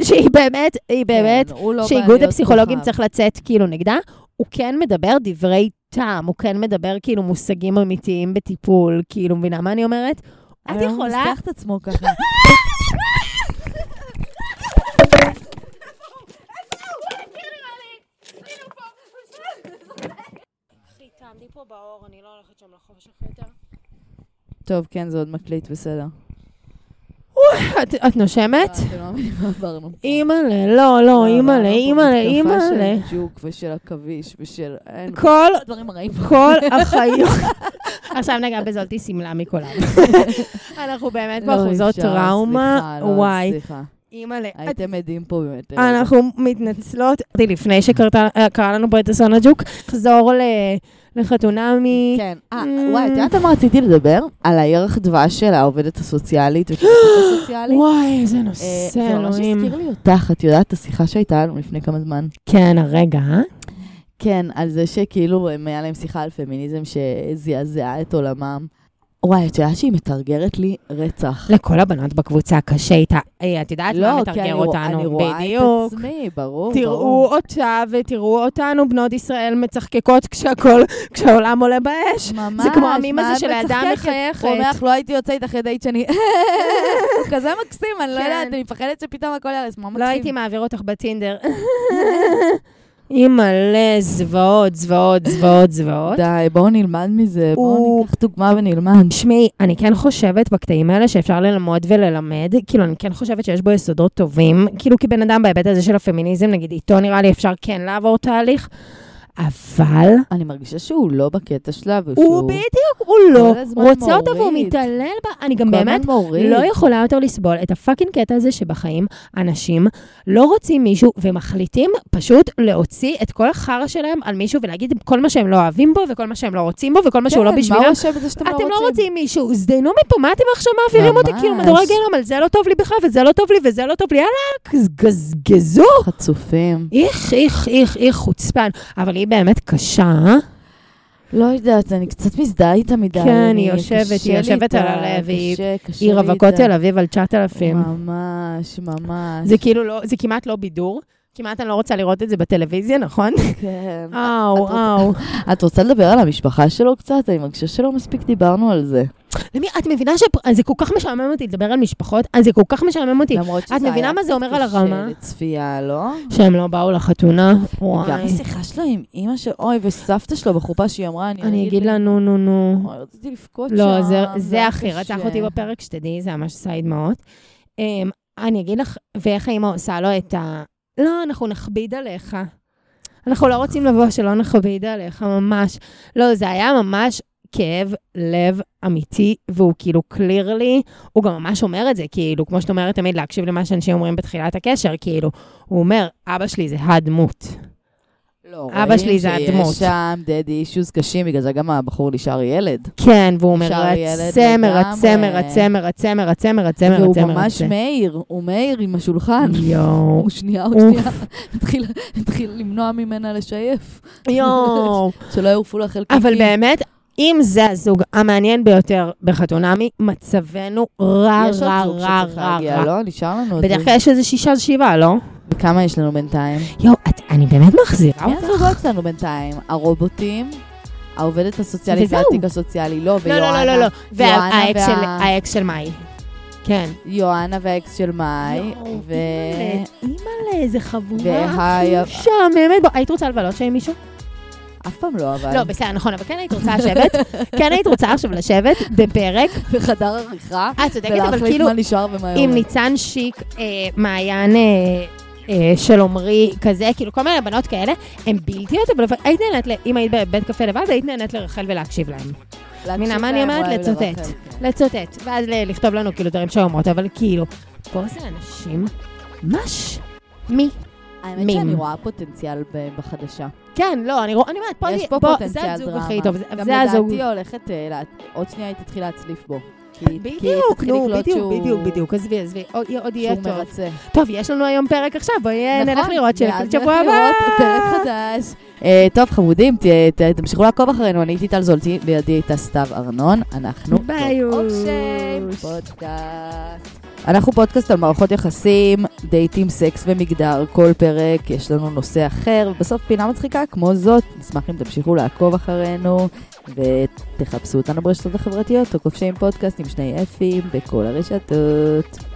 שהיא באמת, היא באמת, כן, הוא לא שאיגוד הפסיכולוגים כוכב. צריך לצאת כאילו נגדה, הוא כן מדבר דברי טעם, הוא כן מדבר כאילו מושגים אמיתיים בטיפול, כאילו, מבינה מה אני אומרת? את אבל הוא יכולה... מנסח את עצמו ככה. <laughs> אותי פה באור, אני לא הולכת שם שלך יותר. טוב, כן, זה עוד מקליט, בסדר. את, את נושמת? אתם לא מבינים מה עברנו. אימא'לה, לא, לא, אימא'לה, אימא'לה, אימא'לה. של ג'וק ושל עכביש ושל... כל, הדברים הרעים. כל <laughs> החיים. <laughs> עכשיו נגע בזאתי שמלה מכולם. <laughs> אנחנו באמת לא, באחוזות טראומה. לא, וואי, סליחה. אימא'לה. הייתם עדים פה באמת. אה, אנחנו מתנצלות. לפני שקרה לנו פה את אסון הג'וק, לחזור ל- לחתונמי. כן. אה, Mm. וואי, את יודעת על מה רציתי לדבר? על הירח דבש של העובדת הסוציאלית ושל <gasps> הסוציאלית. וואי, איזה אה, נושא, זה ממש אלוהים. הזכיר לי אותך, את יודעת, את השיחה שהייתה לנו לפני כמה זמן. כן, הרגע, אה? כן, על זה שכאילו היה להם שיחה על פמיניזם שזעזעה את עולמם. וואי, את יודעת שהיא מתרגרת לי רצח. לכל הבנות בקבוצה קשה איתה. אה, את יודעת מה לא, כי מתרגר אני רוא- אותנו? אני רואה. את עצמי, ברור, תראו ברור. אותה ותראו אותנו, בנות ישראל מצחקקות כשהכל, כשהעולם עולה באש. ממש, זה כמו המים מה הזה של האדם? מחייכת. הוא אומר לך, לא הייתי יוצא איתך ידי שאני... הוא <laughs> כזה מקסים, אני לא כן. יודעת, אני מפחדת שפתאום הכל מה מקסים? לא הייתי מעביר אותך בטינדר. <laughs> אימא'לה, זוועות, זוועות, זוועות, זוועות. די, בואו נלמד מזה, בואו ניקח דוגמה ונלמד. תשמעי, אני כן חושבת בקטעים האלה שאפשר ללמוד וללמד, כאילו, אני כן חושבת שיש בו יסודות טובים, כאילו כבן אדם בהיבט הזה של הפמיניזם, נגיד, איתו נראה לי אפשר כן לעבור תהליך, אבל אני מרגישה שהוא לא בקטע שלה, הוא ושהוא בדיוק, הוא לא רוצה אותה והוא. מתעלל בה. אני גם באמת מוריד. לא יכולה יותר לסבול את הפאקינג קטע הזה שבחיים אנשים לא רוצים מישהו ומחליטים פשוט להוציא את כל החרא שלהם על מישהו ולהגיד כל מה שהם לא אוהבים בו וכל מה שהם לא רוצים בו וכל מה שהוא לא כן, בשבילם. הוא שאתם אתם לא לא רוצים? מישהו, זדיינו מפה, מה אתם עכשיו מעבירים אותי? כאילו, מדורי גיהנום, על זה לא טוב לי בכלל, וזה לא טוב לי, וזה לא טוב לי, יאללה, גזגזו. חצופים. איך, איך, איך, איך, חוצפן. אבל היא באמת קשה? לא יודעת, אני קצת מזדהה איתה מדי. כן, אני- היא יושבת, היא יושבת על הלב, היא- רווקות. תל אביב על 9,000. ממש, ממש. זה כאילו לא, זה כמעט לא בידור. כמעט אני לא רוצה לראות את זה בטלוויזיה, נכון? כן. <laughs> אאו, אאו. את רוצה לדבר על המשפחה שלו קצת? אני מרגישה שלא מספיק דיברנו על זה. למי, את מבינה שזה כל כך משעמם אותי לדבר על משפחות? אז זה כל כך משעמם אותי. למרות שזה את מבינה מה זה אומר על הרמה? קשה לצפייה, לא? שהם לא באו לחתונה? גם וואי. השיחה שלו עם אימא של... אוי, וסבתא שלו בחופה שהיא אמרה, אני... אני אגיד לה, נו, נו, נו. אוי, רציתי לבכות שם. לא, זה- זה הכי רצח. אותי בפרק, שתדעי, זה ממש עשה לי דמעות. אני אגיד לך, ואיך האמא עושה לו את ה... לא, אנחנו נכביד עליך. אנחנו לא רוצים לבוא שלא נכביד עליך, ממש. לא, זה היה ממש כאב לב אמיתי, והוא כאילו קליר לי, הוא גם ממש אומר את זה, כאילו, כמו שאת אומרת תמיד, להקשיב למה שאנשים אומרים בתחילת הקשר, כאילו, הוא אומר, אבא שלי זה הדמות. לא, אבא רואים שלי זה הדמות. שיש שם דדי אישוז קשים, בגלל זה גם הבחור נשאר ילד. כן, והוא מרצה, מרצה, לגמרי. מרצה, מרצה, מרצה, מרצה, והוא מרצה, ממש מרצה. מאיר, הוא מאיר עם השולחן. יואו. הוא שנייה, אוף. שנייה, <laughs> התחיל למנוע ממנה לשייף. יואו. <laughs> שלא יעופו לה חלקיקים. אבל באמת, אם זה הזוג המעניין ביותר בחתונמי, מצבנו רע, יש עוד רע, זוג רע, שצריך רע, להגיע, רע. לא? נשאר לנו עוד בדרך זוג. כלל יש איזה שישה, שבעה, לא? וכמה יש לנו בינתיים? יואו, את- אני באמת מחזירה מי אותך. הזוגות שלנו בינתיים? הרובוטים, העובדת הסוציאלית וזהו. והתיק הסוציאלי, לא, לא, לא, לא, ויואנה. לא, לא. יואנה והאקס וה- של- האקס של מאי. כן. יואנה והאקס של מאי, ו... אימא'לה, איזה חבורה וה- משעממת. בוא, היית רוצה לבלות שם עם מישהו? אף פעם לא, אבל... לא, בסדר, נכון, אבל כן היית רוצה לשבת, <laughs> כן היית רוצה עכשיו לשבת בפרק. בחדר עריכה, את צודקת, אבל כאילו, מה נשאר ומה עם יורד. ניצן שיק, אה, מעיין אה, אה, של עמרי, כזה, כאילו כל מיני בנות כאלה, הן בלתיות, אבל היית נהנית, אם היית בבית קפה לבד, היית נהנית לרחל ולהקשיב. להקשיב מבינה מה אני אומרת? לצוטט. כן. לצוטט, ואז לכתוב לנו כאילו דברים שאומרות, אבל כאילו, פה זה אנשים, מש, מי? האמת מים. שאני רואה פוטנציאל בחדשה. כן, לא, אני רואה, אני אומרת, פה, יש לי- פה בוא, זה פוטנציאל הזוג דרמה. הכי טוב, זה- גם זה הזוג. לדעתי הולכת, אה, לה- עוד שנייה היא תתחיל להצליף בו. כי- בדיוק, נו, בדיוק, שהוא- בדיוק, בדיוק, עזבי, עזבי, עוד יהיה שהוא טוב. מרצה. טוב, יש לנו היום פרק עכשיו, בואי אה, נלך נכון, לראות ואז שנקליט נלך שבוע הבא. לראות פרק חדש. אה, טוב, חמודים, ת- ת- תמשיכו לעקוב אחרינו, אני הייתי טל זולטי, לידי הייתה סתיו ארנון, אנחנו ביוש. אופשיים פודקאסט. אנחנו פודקאסט על מערכות יחסים, דייטים, סקס ומגדר, כל פרק יש לנו נושא אחר, ובסוף פינה מצחיקה כמו זאת. נשמח אם תמשיכו לעקוב אחרינו, ותחפשו אותנו ברשתות החברתיות, או כובשי עם פודקאסט עם שני אפים בכל הרשתות.